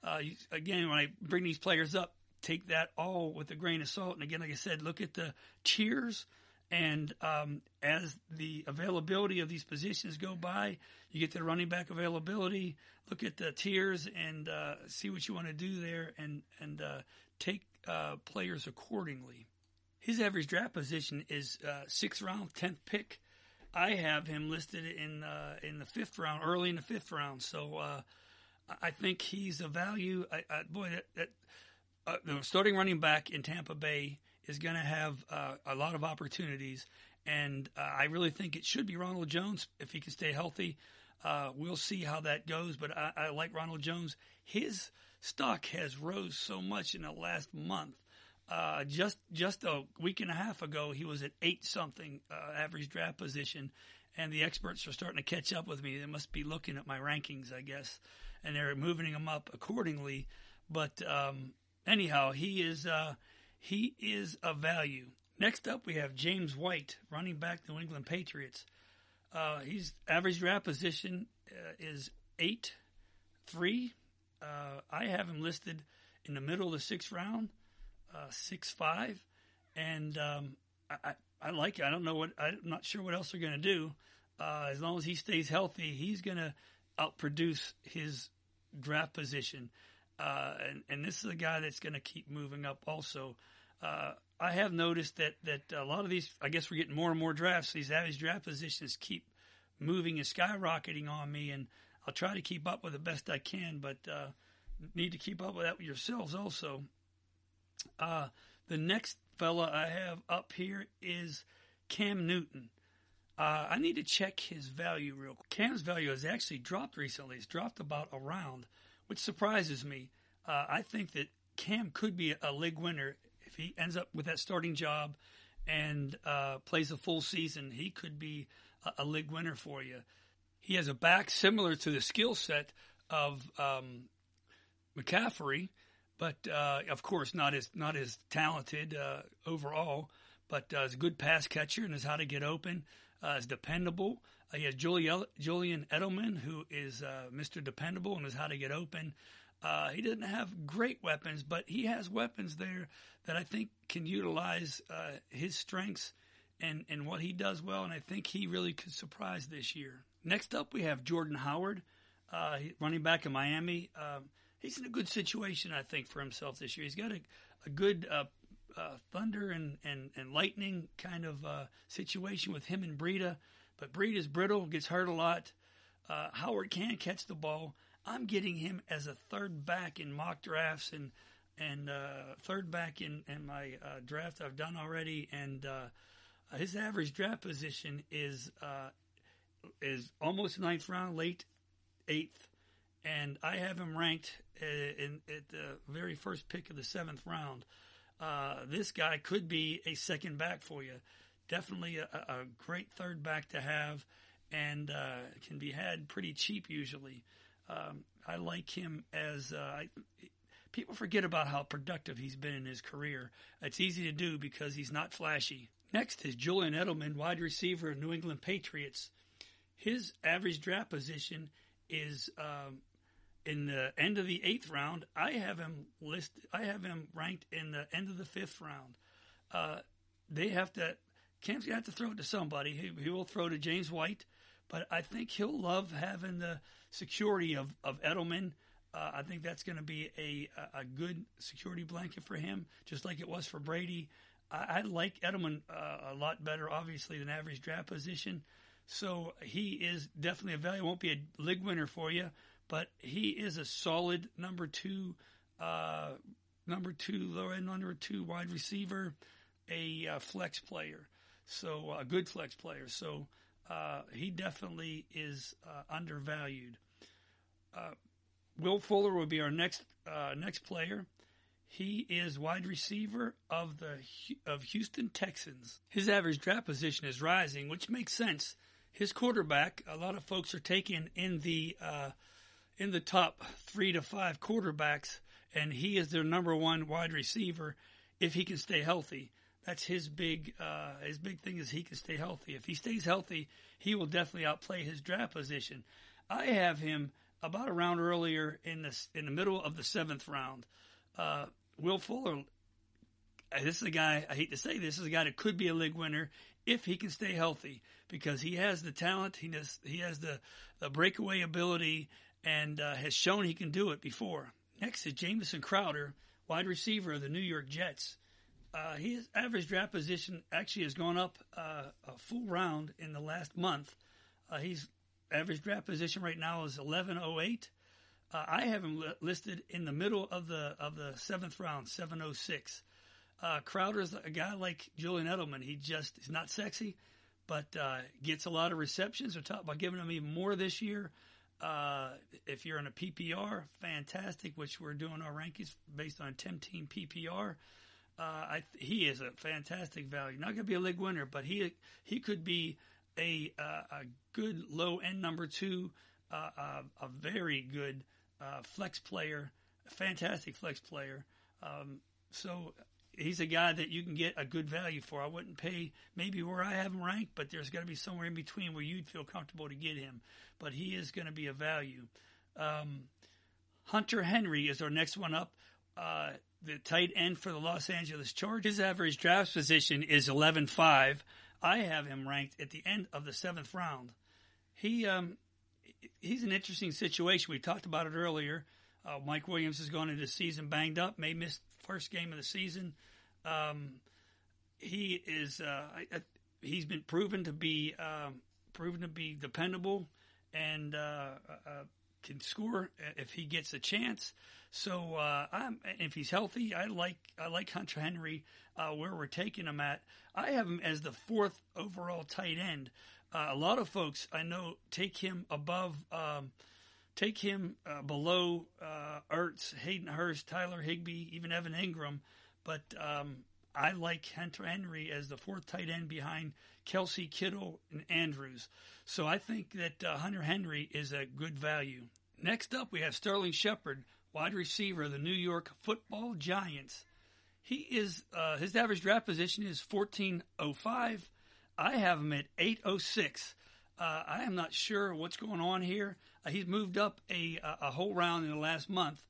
uh, again, when I bring these players up, take that all with a grain of salt. And again, like I said, look at the tiers And um, as the availability of these positions go by, you get the running back availability. Look at the tiers and uh, see what you want to do there, and and uh, take uh, players accordingly. His average draft position is uh, sixth round, tenth pick. I have him listed in uh, in the fifth round, early in the fifth round. So uh, I think he's a value. I, I, boy, that, that the starting running back in Tampa Bay is going to have uh, a lot of opportunities. And uh, I really think it should be Ronald Jones if he can stay healthy. Uh, we'll see how that goes, but I, I, like Ronald Jones. His stock has rose so much in the last month. Uh, just just a week and a half ago, he was at eight something uh, average draft position, and the experts are starting to catch up with me. They must be looking at my rankings, I guess, and they're moving him up accordingly. But um, anyhow, he is uh, he is a value. Next up, we have James White, running back New England Patriots. Uh, he's average draft position uh, is eight three. Uh, I have him listed in the middle of the sixth round, uh, six five, and um, I, I, I, like it. I don't know what I'm not sure what else they're going to do. Uh, as long as he stays healthy, he's going to outproduce his draft position. Uh, and, and this is a guy that's going to keep moving up also. Uh, I have noticed that, that a lot of these, I guess we're getting more and more drafts. These average draft positions keep moving and skyrocketing on me, and I'll try to keep up with the best I can, but uh, need to keep up with that with yourselves also. Uh, the next fella I have up here is Cam Newton. Uh, I need to check his value real quick. Cam's value has actually dropped recently. It's dropped about a round which surprises me. Uh, I think that Cam could be a league winner if he ends up with that starting job and uh, plays a full season. He could be a, a, league winner for you. He has a back similar to the skill set of um, McCaffrey, but uh, of course not as not as talented uh, overall. But uh, is a good pass catcher and knows how to get open. Uh, is dependable. Uh, he has Julian Edelman, who is uh, Mr. Dependable and is how to get open. Uh, he doesn't have great weapons, but he has weapons there that I think can utilize uh, his strengths and, and what he does well, and I think he really could surprise this year. Next up, we have Jordan Howard, uh, running back in Miami. Um, he's in a good situation, I think, for himself this year. He's got a, a good uh, thunder and, and, and lightning kind of uh, situation with him and Breida. But Breida is brittle, gets hurt a lot. Uh, Howard can catch the ball. I'm getting him as a third back in mock drafts and and uh, third back in, in my uh, draft I've done already. And uh, his average draft position is is almost ninth round, late eighth. And I have him ranked in, at the very first pick of the seventh round. Uh, this guy could be a second back for you. Definitely a, a great third back to have and uh, can be had pretty cheap usually. Um, I like him as uh, I, people forget about how productive he's been in his career. It's easy to do because he's not flashy. Next is Julian Edelman, wide receiver of New England Patriots. His average draft position is um, in the end of the eighth round, I have him list. I have him ranked in the end of the fifth round. Uh, they have to. Cam's got to throw it to somebody. He, he, will throw to James White, but I think he'll love having the security of of Edelman. Uh, I think that's going to be a a good security blanket for him, just like it was for Brady. I, I like Edelman uh, a lot better, obviously, than average draft position. So he is definitely a value. Won't be a league winner for you, but he is a solid number two, uh, number two, low end number two wide receiver, a uh, flex player, so a good flex player. So uh, he definitely is uh, undervalued. Uh, Will Fuller will be our next uh, next player. He is wide receiver of the of Houston Texans. His average draft position is rising, which makes sense. His quarterback, a lot of folks are taking in the uh, in the top three to five quarterbacks, and he is their number one wide receiver if he can stay healthy. That's his big uh, his big thing is he can stay healthy. If he stays healthy, he will definitely outplay his draft position. I have him about a round earlier in the in the middle of the seventh round. Uh, Will Fuller, this is a guy, I hate to say this, is a guy that could be a league winner if he can stay healthy because he has the talent, he has, he has the, the breakaway ability, and uh, has shown he can do it before. Next is Jamison Crowder, wide receiver of the New York Jets. Uh, his average draft position actually has gone up uh, a full round in the last month. Uh, he's average draft position right now is 1108. Uh, I have him li- listed in the middle of the of the seventh round, 706. Uh, Crowder's a guy like Julian Edelman. He just is not sexy, but uh, gets a lot of receptions. They're talking about giving him even more this year. Uh, if you're in a PPR, fantastic, which we're doing our rankings based on 10 team PPR. Uh, I, he is a fantastic value. Not going to be a league winner, but he he could be a uh, a good low end number two, uh, uh, a very good uh, flex player, a fantastic flex player. Um, so he's a guy that you can get a good value for. I wouldn't pay maybe where I have him ranked, but there's got to be somewhere in between where you'd feel comfortable to get him. But he is going to be a value. Um, Hunter Henry is our next one up. Uh, the tight end for the Los Angeles Chargers. His average draft position is 11.5. I have him ranked at the end of the seventh round. He um, he's an interesting situation. We talked about it earlier. Uh, Mike Williams has gone into the season banged up, may miss first game of the season. Um, he is uh, I, I, he's been proven to be um, proven to be dependable and uh, uh can score if he gets a chance. So uh, if he's healthy, I like I like Hunter Henry uh, where we're taking him at. I have him as the fourth overall tight end. Uh, a lot of folks I know take him above, um, take him uh, below uh, Ertz, Hayden Hurst, Tyler Higbee, even Evan Engram, but um, I like Hunter Henry as the fourth tight end behind Kelce Kittle, and Andrews. So I think that uh, Hunter Henry is a good value. Next up, we have Sterling Shepard, wide receiver of the New York Football Giants. He is uh, his average draft position is 1405. I have him at 806. Uh, I am not sure what's going on here. Uh, he's moved up a a whole round in the last month.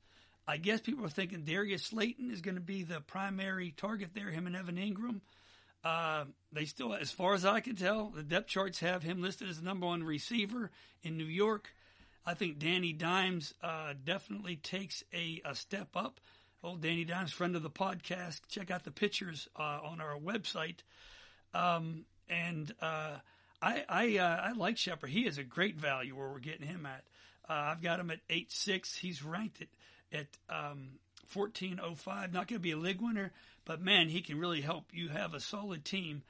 I guess people are thinking Darius Slayton is going to be the primary target there. Him and Evan Engram. Uh, they still, as far as I can tell, the depth charts have him listed as the number one receiver in New York. I think Danny Dimes uh, definitely takes a, a, step up. Old Danny Dimes, friend of the podcast. Check out the pictures uh, on our website. Um, and uh, I I, uh, I like Shepard. He is a great value where we're getting him at. Uh, I've got him at eight six. He's ranked at at um, fourteen oh five. Not going to be a league winner, but man, he can really help you have a solid team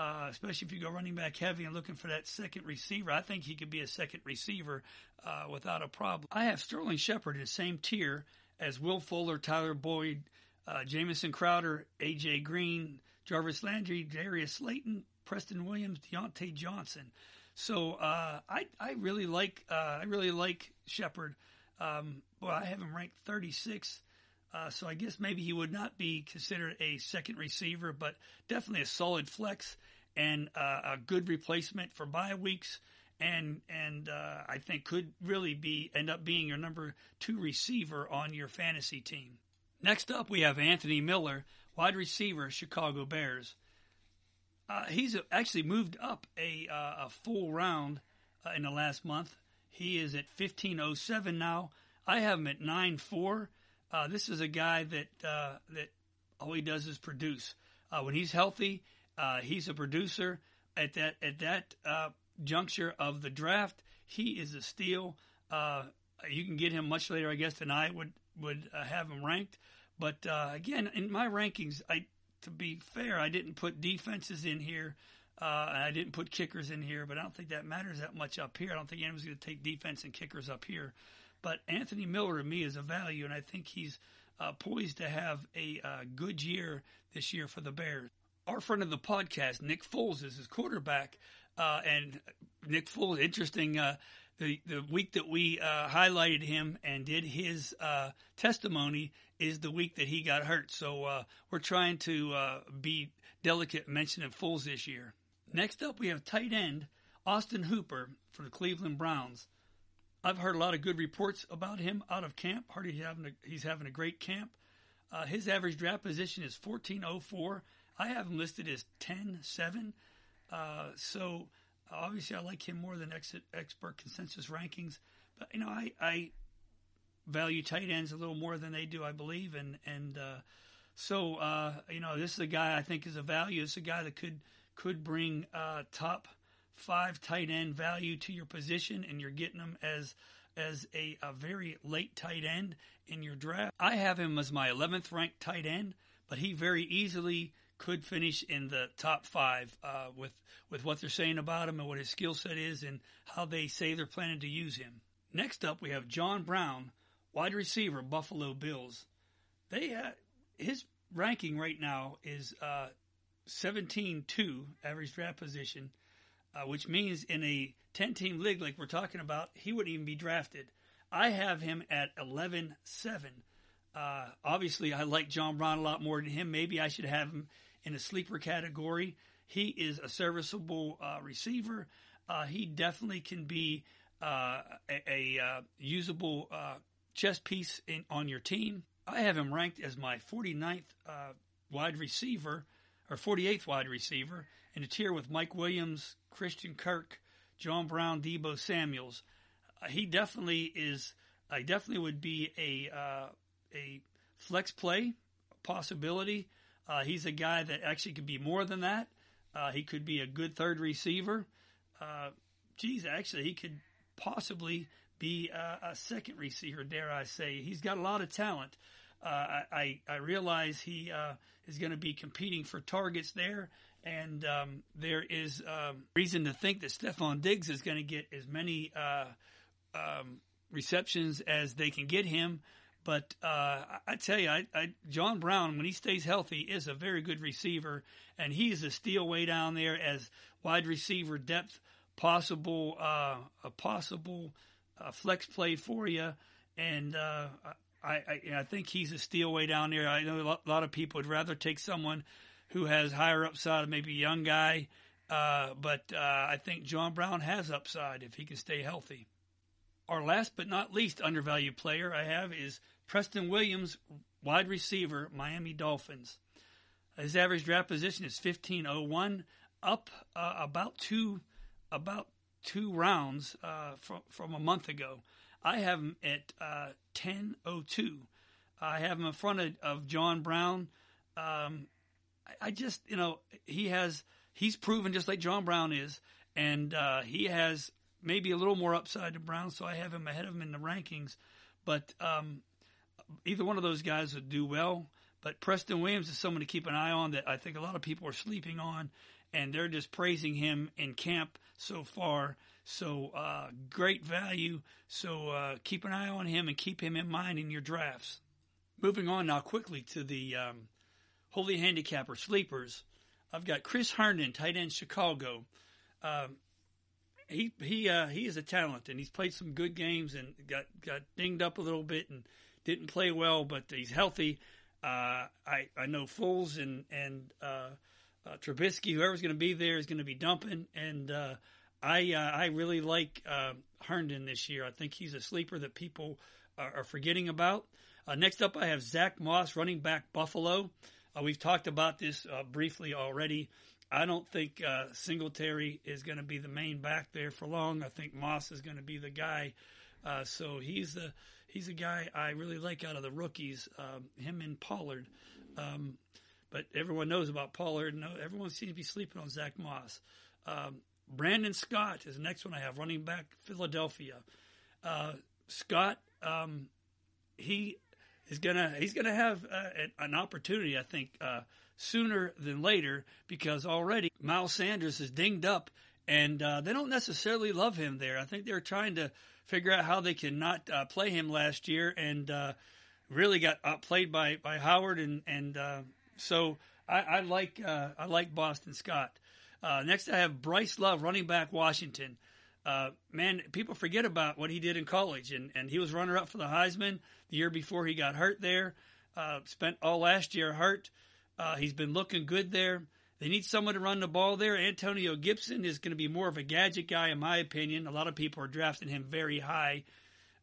uh, especially if you go running back heavy and looking for that second receiver. I think he could be a second receiver uh, without a problem. I have Sterling Shepard in the same tier as Will Fuller, Tyler Boyd, uh, Jamison Crowder, A.J. Green, Jarvis Landry, Darius Slayton, Preston Williams, Diontae Johnson. So uh, I I really like uh, I really like Shepard. Um, well, I have him ranked 36. Uh, so I guess maybe he would not be considered a second receiver, but definitely a solid flex and uh, a good replacement for bye weeks. And and uh, I think could really be end up being your number two receiver on your fantasy team. Next up, we have Anthony Miller, wide receiver, Chicago Bears. Uh, he's actually moved up a uh, a full round uh, in the last month. He is at 1507 now. I have him at 9-4. Uh, this is a guy that uh, that all he does is produce. Uh, when he's healthy, uh, he's a producer. At that at that uh, juncture of the draft, he is a steal. Uh, you can get him much later, I guess, than I would would have him ranked. But again, in my rankings, I to be fair, I didn't put defenses in here. Uh, I didn't put kickers in here, but I don't think that matters that much up here. I don't think anyone's going to take defense and kickers up here. But Anthony Miller to me is a value, and I think he's uh, poised to have a uh, good year this year for the Bears. Our friend of the podcast, Nick Foles, is his quarterback, uh, and Nick Foles, interesting. Uh, the the week that we uh, highlighted him and did his uh, testimony is the week that he got hurt. So we're trying to be delicate mentioning Foles this year. Next up, we have tight end Austin Hooper for the Cleveland Browns. I've heard a lot of good reports about him out of camp. Hardy having a, he's having a great camp. Uh, his average draft position is 1404. I have him listed as 10-7. Uh, so obviously, I like him more than expert consensus rankings. But you know, I, I value tight ends a little more than they do, I believe, and and uh, so uh, you know, this is a guy I think is a value. It's a guy that could could bring uh, top five tight end value to your position, and you're getting them as as a, a very late tight end in your draft. I have him as my 11th ranked tight end, but he very easily could finish in the top five uh, with with what they're saying about him and what his skill set is and how they say they're planning to use him. Next up, we have John Brown, wide receiver, Buffalo Bills. They uh, his ranking right now is uh, 17-2 average draft position, uh, which means in a 10-team league like we're talking about, he wouldn't even be drafted. I have him at 11-7. Uh, obviously, I like John Brown a lot more than him. Maybe I should have him in a sleeper category. He is a serviceable uh, receiver. Uh, he definitely can be uh, a, a uh, usable chess piece in, on your team. I have him ranked as my 49th uh, wide receiver or 48th wide receiver in a tier with Mike Williams, Christian Kirk, John Brown, Deebo Samuels. he definitely is. I definitely would be a a flex play possibility uh, he's a guy that actually could be more than that. Uh, he could be a good third receiver. Uh, geez, actually, he could possibly be a, a, second receiver, dare I say. He's got a lot of talent. Uh, I, I realize he uh, is going to be competing for targets there, and um, there is um, reason to think that Stefon Diggs is going to get as many uh, um, receptions as they can get him. But uh, I tell you, I, I, John Brown, when he stays healthy, is a very good receiver, and he's a steal way down there as wide receiver depth, possible uh, a possible uh, flex play for you. And uh, I, I, I think he's a steal way down there. I know a lot of people would rather take someone who has higher upside, maybe a young guy. Uh, but uh, I think John Brown has upside if he can stay healthy. Our last but not least undervalued player I have is Preston Williams, wide receiver, Miami Dolphins. His average draft position is 1501, up uh, about two about two rounds uh, from from a month ago. I have him at uh, 1002. I have him in front of, of John Brown. Um, I, just you know he has he's proven just like John Brown is, and uh, he has maybe a little more upside to Brown, so I have him ahead of him in the rankings. But um, either one of those guys would do well. But Preston Williams is someone to keep an eye on that I think a lot of people are sleeping on, and they're just praising him in camp so far. So uh, great value. So uh, keep an eye on him and keep him in mind in your drafts. Moving on now quickly to the um, Holy Handicapper sleepers. I've got Chris Herndon, tight end Chicago. Um, he he uh, he is a talent, and he's played some good games and got got dinged up a little bit and didn't play well, but he's healthy. Uh, I I know Foles and and uh, uh, Trubisky, whoever's going to be there, is going to be dumping, and uh, I uh, I really like uh, Herndon this year. I think he's a sleeper that people are, are forgetting about. next up, I have Zach Moss, running back Buffalo. We've talked about this briefly already. I don't think uh, Singletary is going to be the main back there for long. I think Moss is going to be the guy. Uh, so he's the he's a guy I really like out of the rookies. Um, him and Pollard. Um, but everyone knows about Pollard. No, everyone seems to be sleeping on Zach Moss. Um, Brandon Scott is the next one I have, running back Philadelphia. Uh, Scott, um, he is gonna he's gonna have uh, an opportunity, I think, uh, sooner than later because already Miles Sanders is dinged up and uh, they don't necessarily love him there. I think they're trying to figure out how they can not uh, play him last year and uh, really got outplayed by, by Howard and and uh, so I, I like I like Boston Scott. Next, I have Bryce Love, running back Washington. Man, people forget about what he did in college, and, and he was runner up for the Heisman the year before he got hurt there. spent all last year hurt. Uh, he's been looking good there. They need someone to run the ball there. Antonio Gibson is going to be more of a gadget guy, in my opinion. A lot of people are drafting him very high.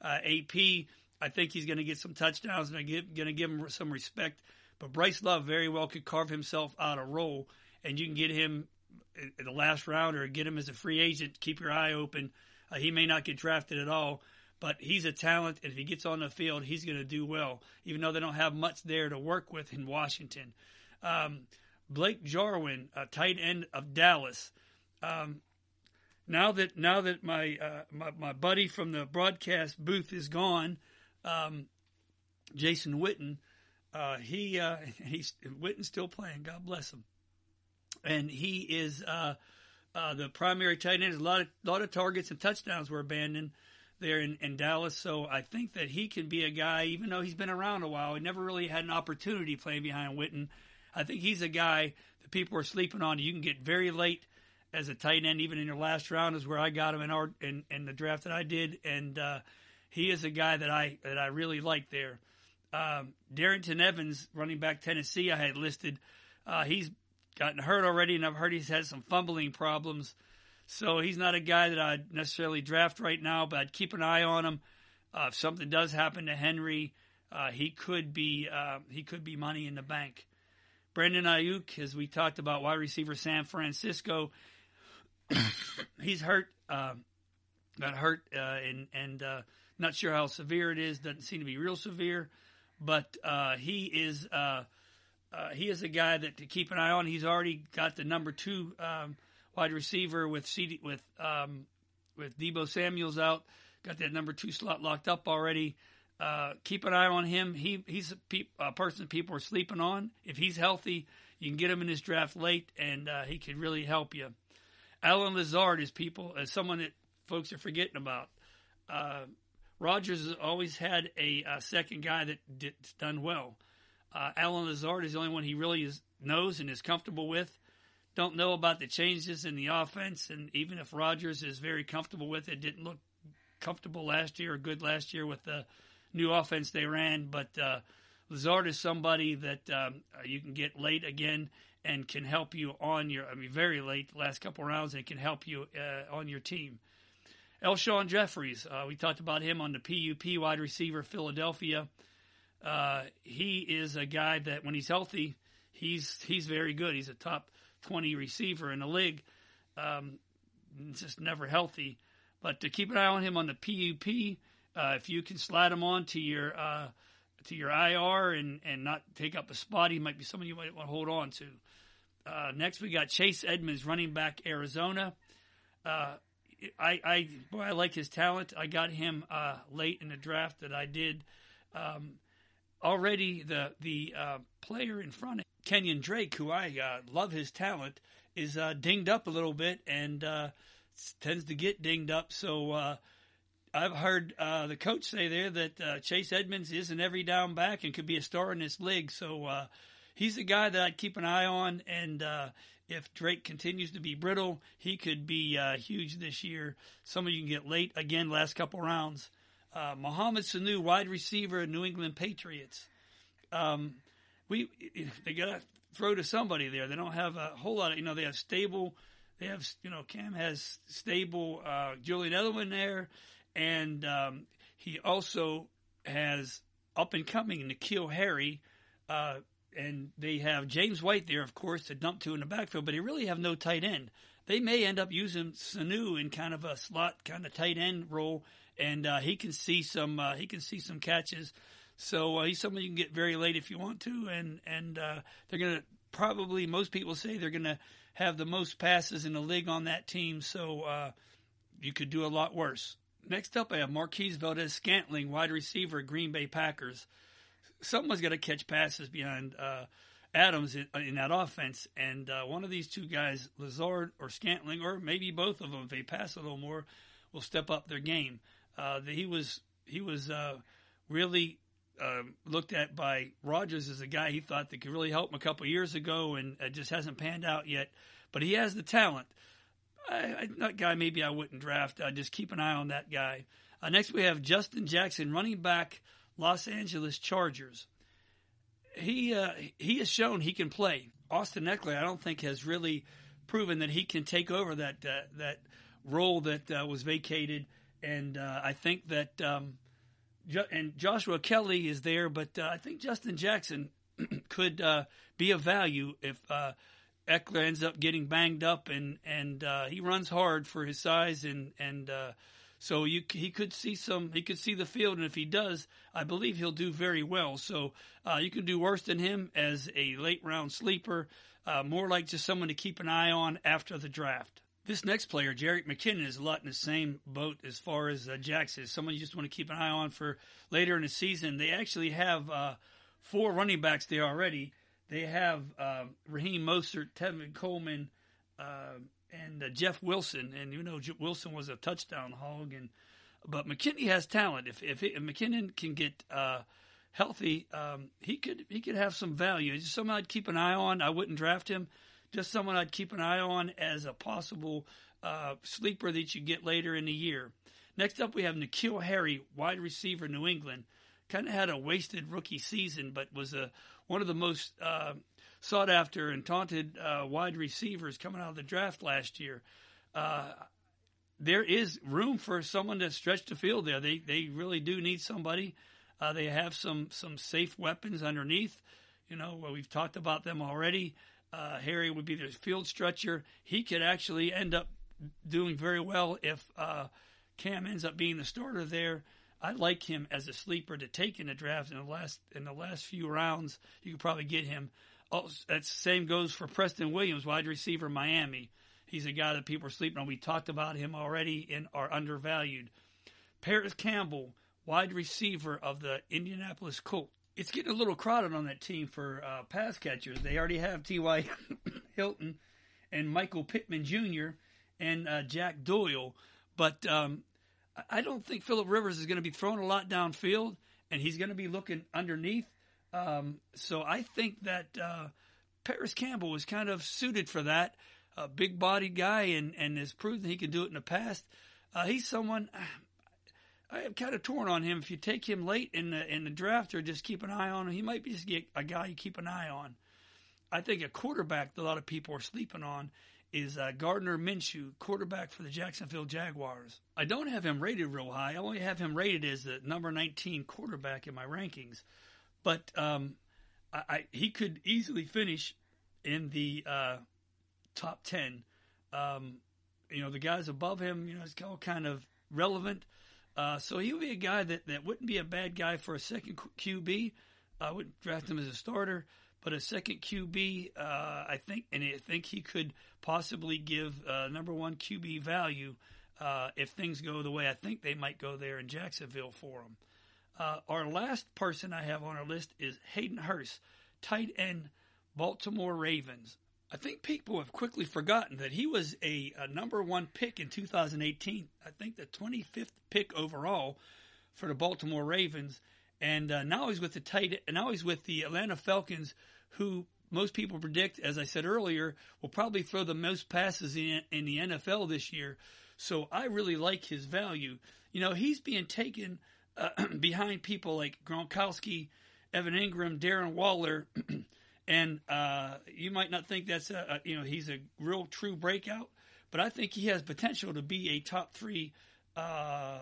Uh, AP I think he's going to get some touchdowns and I'm going to give him some respect. But Bryce Love very well could carve himself out a role, and you can get him in the last round or get him as a free agent. Keep your eye open. Uh, he may not get drafted at all, but he's a talent, and if he gets on the field, he's going to do well, even though they don't have much there to work with in Washington. Um, Blake Jarwin, a tight end of Dallas. Um, now that now that my, uh, my, my buddy from the broadcast booth is gone, um, Jason Witten, uh, he uh, [LAUGHS] he's Witten's still playing. God bless him, and he is uh, uh, the primary tight end. A lot of lot of targets and touchdowns were abandoned there in, in Dallas. So I think that he can be a guy, even though he's been around a while. He never really had an opportunity playing behind Witten. I think he's a guy that people are sleeping on. You can get very late as a tight end, even in your last round, is where I got him in our in, in the draft that I did, and uh, he is a guy that I that I really like there. Um, Darrynton Evans, running back Tennessee, I had listed. Uh, he's gotten hurt already, and I've heard he's had some fumbling problems. So he's not a guy that I'd necessarily draft right now, but I'd keep an eye on him. Uh, if something does happen to Henry, uh, he could be uh, he could be money in the bank. Brandon Aiyuk, as we talked about, wide receiver San Francisco, [COUGHS] he's hurt. Um, got hurt, uh, and and uh, not sure how severe it is. Doesn't seem to be real severe, but uh, he is he is a guy that to keep an eye on. He's already got the number two. Um, wide receiver with CD, with um, with Deebo Samuel's out. Got that number two slot locked up already. Uh, keep an eye on him. He he's a, pe- a, person people are sleeping on. If he's healthy, you can get him in this draft late, and uh, he could really help you. Allen Lazard is people as someone that folks are forgetting about. Uh, Rodgers has always had a, a second guy that did, done well. Uh, Allen Lazard is the only one he really is, knows and is comfortable with don't know about the changes in the offense, and even if Rodgers is very comfortable with it, didn't look comfortable last year or good last year with the new offense they ran. But uh, Lazard is somebody that um, you can get late again and can help you on your, I mean, very late, last couple rounds, and can help you uh, on your team. Alshon Jeffries, uh, we talked about him on the PUP wide receiver, Philadelphia. Uh, he is a guy that when he's healthy, he's he's very good. He's a top 20 receiver in the league. Um, just never healthy. But to keep an eye on him on the PUP, uh, if you can slide him on to your uh, to your IR and, and not take up a spot, he might be someone you might want to hold on to. Uh, next, we got Chase Edmonds, running back, Arizona. Uh, I, I, boy, I like his talent. I got him uh, late in the draft that I did. Um, already, the the uh, player in front of Kenyan Drake, who I uh, love his talent, is uh, dinged up a little bit and uh, tends to get dinged up. So uh, I've heard uh, the coach say there that Chase Edmonds is an every down back and could be a star in this league. So he's a guy that I'd keep an eye on. And if Drake continues to be brittle, he could be huge this year. Some of you can get late again, last couple rounds. Mohamed Sanu, wide receiver, New England Patriots. Um, we they got to throw to somebody there. They don't have a whole lot of you know. They have stable. They have you know Cam has stable uh, Julian Edelman there, and um, he also has up and coming N'Keal Harry. Uh, and they have James White there, of course, to dump to in the backfield, but they really have no tight end. They may end up using Sanu in kind of a slot kind of tight end role, and uh, he can see some uh, he can see some catches. So uh, he's someone you can get very late if you want to, and and uh, they're going to probably most people say they're going to have the most passes in the league on that team. So uh, you could do a lot worse. Next up, I have Marquez Valdes-Scantling, wide receiver, Green Bay Packers. Someone's got to catch passes behind uh, Adams in, in, that offense, and one of these two guys, Lazard or Scantling, or maybe both of them, if they pass a little more, will step up their game. Uh, he was he was really um, looked at by Rodgers as a guy he thought that could really help him a couple years ago, and it just hasn't panned out yet. But he has the talent. I, I, that guy, maybe I wouldn't draft. I just keep an eye on that guy. Uh, next, we have Justin Jackson, running back, Los Angeles Chargers. He uh, he has shown he can play. Austin Ekeler, I don't think, has really proven that he can take over that uh, that role that uh, was vacated, and uh, I think that. Um, and Joshua Kelly is there, but uh, I think Justin Jackson [CLEARS THROAT] could uh, be of value if uh, Ekeler ends up getting banged up, and and uh, he runs hard for his size, and and uh, so you he could see some he could see the field, and if he does, I believe he'll do very well. So you can do worse than him as a late round sleeper, more like just someone to keep an eye on after the draft. This next player, Jerick McKinnon, is a lot in the same boat as far as uh, Jackson is. Someone you just want to keep an eye on for later in the season. They actually have uh, four running backs there already. They have uh, Raheem Mostert, Tevin Coleman, uh, and uh, Jeff Wilson. And you know Wilson was a touchdown hog, and but McKinney has talent. If if, if McKinnon can get uh, healthy, um, he could he could have some value. He's someone I'd keep an eye on. I wouldn't draft him just someone I'd keep an eye on as a possible uh, sleeper that you get later in the year. Next up, we have N'Keal Harry, wide receiver, New England. Kind of had a wasted rookie season, but was a one of the most uh, sought after and taunted uh, wide receivers coming out of the draft last year. Uh, there is room for someone to stretch the field there. They they really do need somebody. Uh, they have some some safe weapons underneath. You know, we've talked about them already. Uh, Harry would be the field stretcher. He could actually end up doing very well if uh, Cam ends up being the starter there. I like him as a sleeper to take in the draft in the last in the last few rounds. You could probably get him. Oh, that same goes for Preston Williams, wide receiver, Miami. He's a guy that people are sleeping on. We talked about him already in our undervalued. Parris Campbell, wide receiver of the Indianapolis Colts it's getting a little crowded on that team for uh, pass catchers. They already have T.Y. [LAUGHS] Hilton and Michael Pittman Jr. and uh, Jack Doyle, but um, I don't think Philip Rivers is going to be throwing a lot downfield, and he's going to be looking underneath. Um, so I think that uh, Parris Campbell was kind of suited for that. A big bodied guy and, and has proven he can do it in the past. Uh, he's someone I am kind of torn on him. If you take him late in the in the draft or just keep an eye on him, he might be just a guy you keep an eye on. I think a quarterback that a lot of people are sleeping on is uh, Gardner Minshew, quarterback for the Jacksonville Jaguars. I don't have him rated real high. I only have him rated as the number 19 quarterback in my rankings, but um, I, I, he could easily finish in the uh, top 10. Um, you know, the guys above him, you know, it's all kind of relevant. Uh, so he would be a guy that, that wouldn't be a bad guy for a second QB. I wouldn't draft him as a starter, but a second QB, uh, I think, and I think he could possibly give uh, number one QB value uh, if things go the way I think they might go there in Jacksonville for him. Uh, our last person I have on our list is Hayden Hurst, tight end, Baltimore Ravens. I think people have quickly forgotten that he was a, a, number one pick in 2018. I think the 25th pick overall for the Baltimore Ravens, and uh, now he's with the tight. Now he's with the Atlanta Falcons, who most people predict, as I said earlier, will probably throw the most passes in, in the NFL this year. So I really like his value. You know, he's being taken uh, [CLEARS THROAT] behind people like Gronkowski, Evan Engram, Darren Waller. [CLEARS THROAT] And uh, you might not think that's a, you know he's a real true breakout, but I think he has potential to be a top three uh,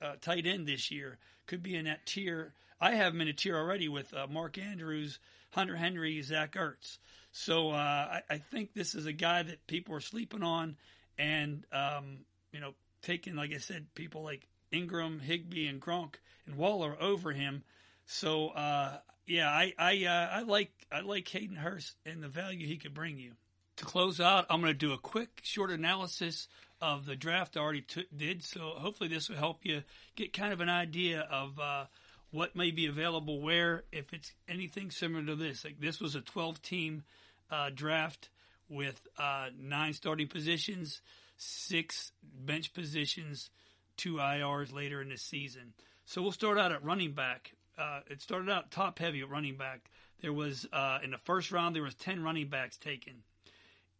uh, tight end this year. Could be in that tier. I have him in a tier already with uh, Mark Andrews, Hunter Henry, Zach Ertz. So uh, I, I, think this is a guy that people are sleeping on, and um, you know taking like I said, people like Engram, Higbee, and Gronk and Waller over him. So uh, yeah, I I uh, I like I like Hayden Hurst and the value he could bring you. To close out, I'm going to do a quick, short analysis of the draft I already t- did. So hopefully this will help you get kind of an idea of uh, what may be available where. If it's anything similar to this, like this was a 12 team uh, draft with uh, nine starting positions, six bench positions, two IRs later in the season. So we'll start out at running back uh, it started out top heavy at running back. There was uh, in the first round there was ten running backs taken.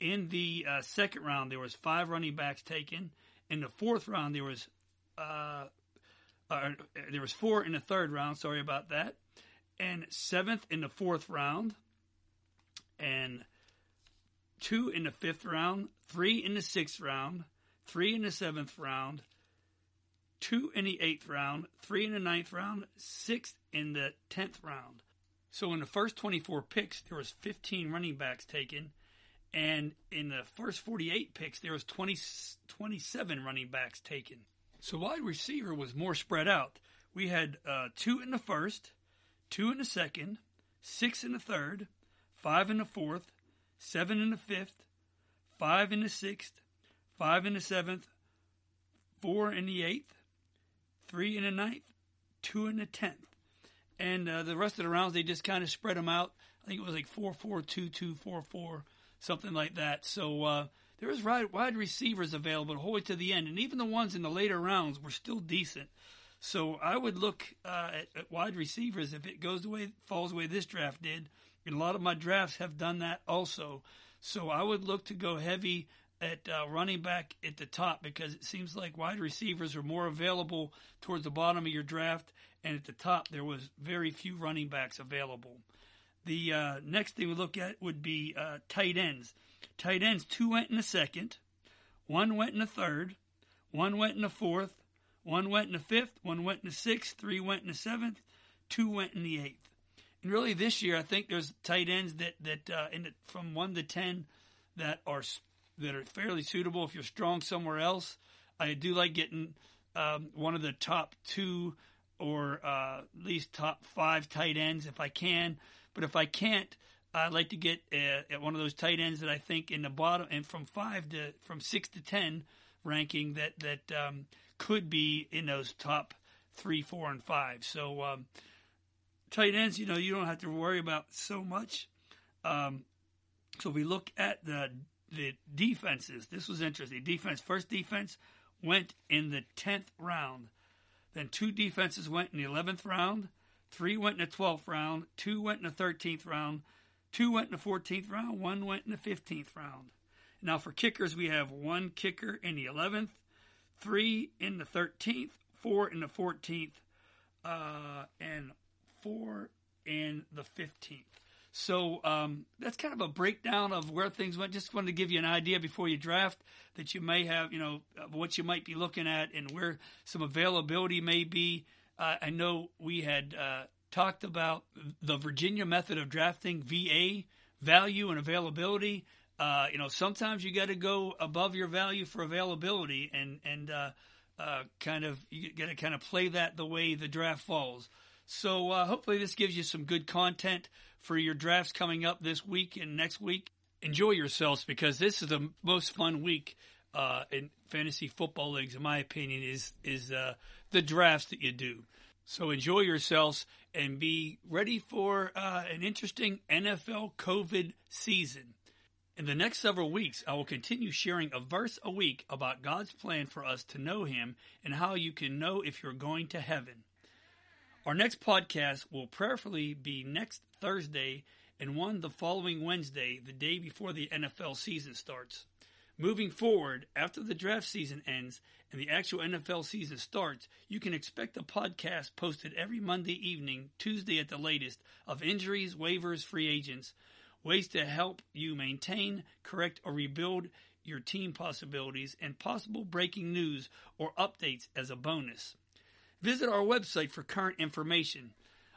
In the uh, second round there was five running backs taken. In the fourth round there was uh, uh, there was four in the third round. Sorry about that. And seventh in the fourth round, and two in the fifth round, three in the sixth round, three in the seventh round, two in the eighth round, three in the ninth round, six in the tenth round. So in the first 24 picks, there was 15 running backs taken, and in the first 48 picks, there was 20, 27 running backs taken. So wide receiver was more spread out. We had uh, two in the first, two in the second, six in the third, five in the fourth, seven in the fifth, five in the sixth, five in the seventh, four in the eighth, three in the ninth, two in the tenth. And uh, the rest of the rounds, they just kind of spread them out. I think it was like four, four, two, two, four, four, something like that. So uh, there was wide, receivers available all the way to the end, and even the ones in the later rounds were still decent. So I would look uh, at, at, wide receivers if it goes the way falls the way this draft did, and a lot of my drafts have done that also. So I would look to go heavy at uh, running back at the top because it seems like wide receivers are more available towards the bottom of your draft, and at the top there was very few running backs available. The uh, next thing we look at would be uh, tight ends. Tight ends, two went in the second, one went in the third, one went in the fourth, one went in the fifth, one went in the sixth, three went in the seventh, two went in the eighth. And really, this year, I think there's tight ends that that uh, the, from one to ten that are that are fairly suitable if you're strong somewhere else. I do like getting um, one of the top two or uh, at least top five tight ends if I can. But if I can't, I'd like to get uh, at one of those tight ends that I think in the bottom and from five to from six to ten ranking that that um, could be in those top three, four, and five. So um, tight ends, you know, you don't have to worry about so much. Um, so we look at the the defenses. This was interesting. Defense first defense went in the tenth round. Then two defenses went in the eleventh round. Three went in the twelfth round. Two went in the thirteenth round. Two went in the fourteenth round. One went in the fifteenth round. Now for kickers, we have one kicker in the eleventh, three in the 13th, four in the 14th, uh, and four in the 15th. So um, that's kind of a breakdown of where things went. Just wanted to give you an idea before you draft that you may have, you know, what you might be looking at and where some availability may be. Uh, I know we had uh, talked about the Virginia method of drafting, VA, value and availability uh, you know, sometimes you got to go above your value for availability, and and uh, uh, kind of you got to kind of play that the way the draft falls. So uh, hopefully this gives you some good content for your drafts coming up this week and next week. Enjoy yourselves because this is the most fun week uh, in fantasy football leagues, in my opinion, is is uh, the drafts that you do. So enjoy yourselves and be ready for an interesting NFL COVID season. In the next several weeks, I will continue sharing a verse a week about God's plan for us to know Him and how you can know if you're going to heaven. Our next podcast will prayerfully be next Thursday and one the following Wednesday, the day before the NFL season starts. Moving forward, after the draft season ends and the actual NFL season starts, you can expect a podcast posted every Monday evening, Tuesday at the latest, of injuries, waivers, free agents, ways to help you maintain, correct, or rebuild your team possibilities, and possible breaking news or updates as a bonus. Visit our website for current information.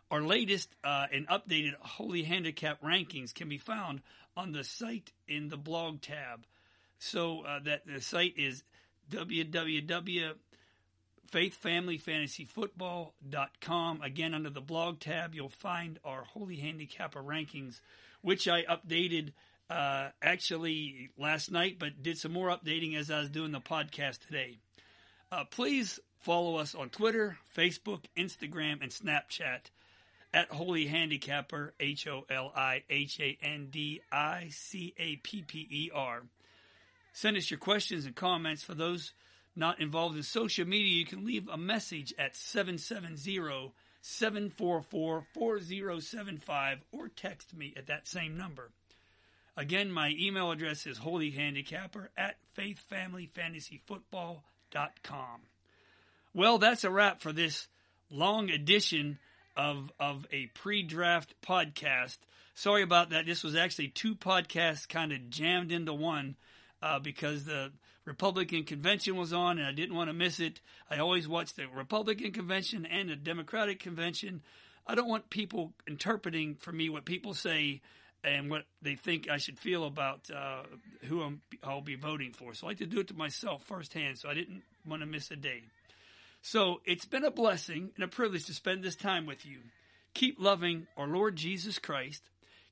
Our latest uh, and updated Holy Handicap rankings can be found on the site in the blog tab. So uh, that the site is www.faithfamilyfantasyfootball.com. Again, under the blog tab, you'll find our Holy Handicapper rankings which I updated uh, actually last night, but did some more updating as I was doing the podcast today. Uh, please follow us on Twitter, Facebook, Instagram, and Snapchat at Holy Handicapper, H O L I H A N D I C A P P E R. Send us your questions and comments. For those not involved in social media, you can leave a message at 770 744 4075 or text me at that same number. Again, my email address is holyhandicapper at faithfamilyfantasyfootball.com. Well, that's a wrap for this long edition of, of a pre draft podcast. Sorry about that. This was actually two podcasts kind of jammed into one. uh, because the Republican convention was on and I didn't want to miss it. I always watch the Republican convention and the Democratic convention. I don't want people interpreting for me what people say and what they think I should feel about uh, who I'm, I'll be voting for. So I like to do it to myself firsthand. So I didn't want to miss a day. So it's been a blessing and a privilege to spend this time with you. Keep loving our Lord Jesus Christ.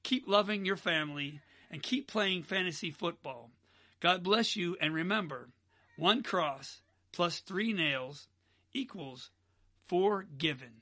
Keep loving your family and keep playing fantasy football. God bless you and remember, one cross plus three nails equals four given.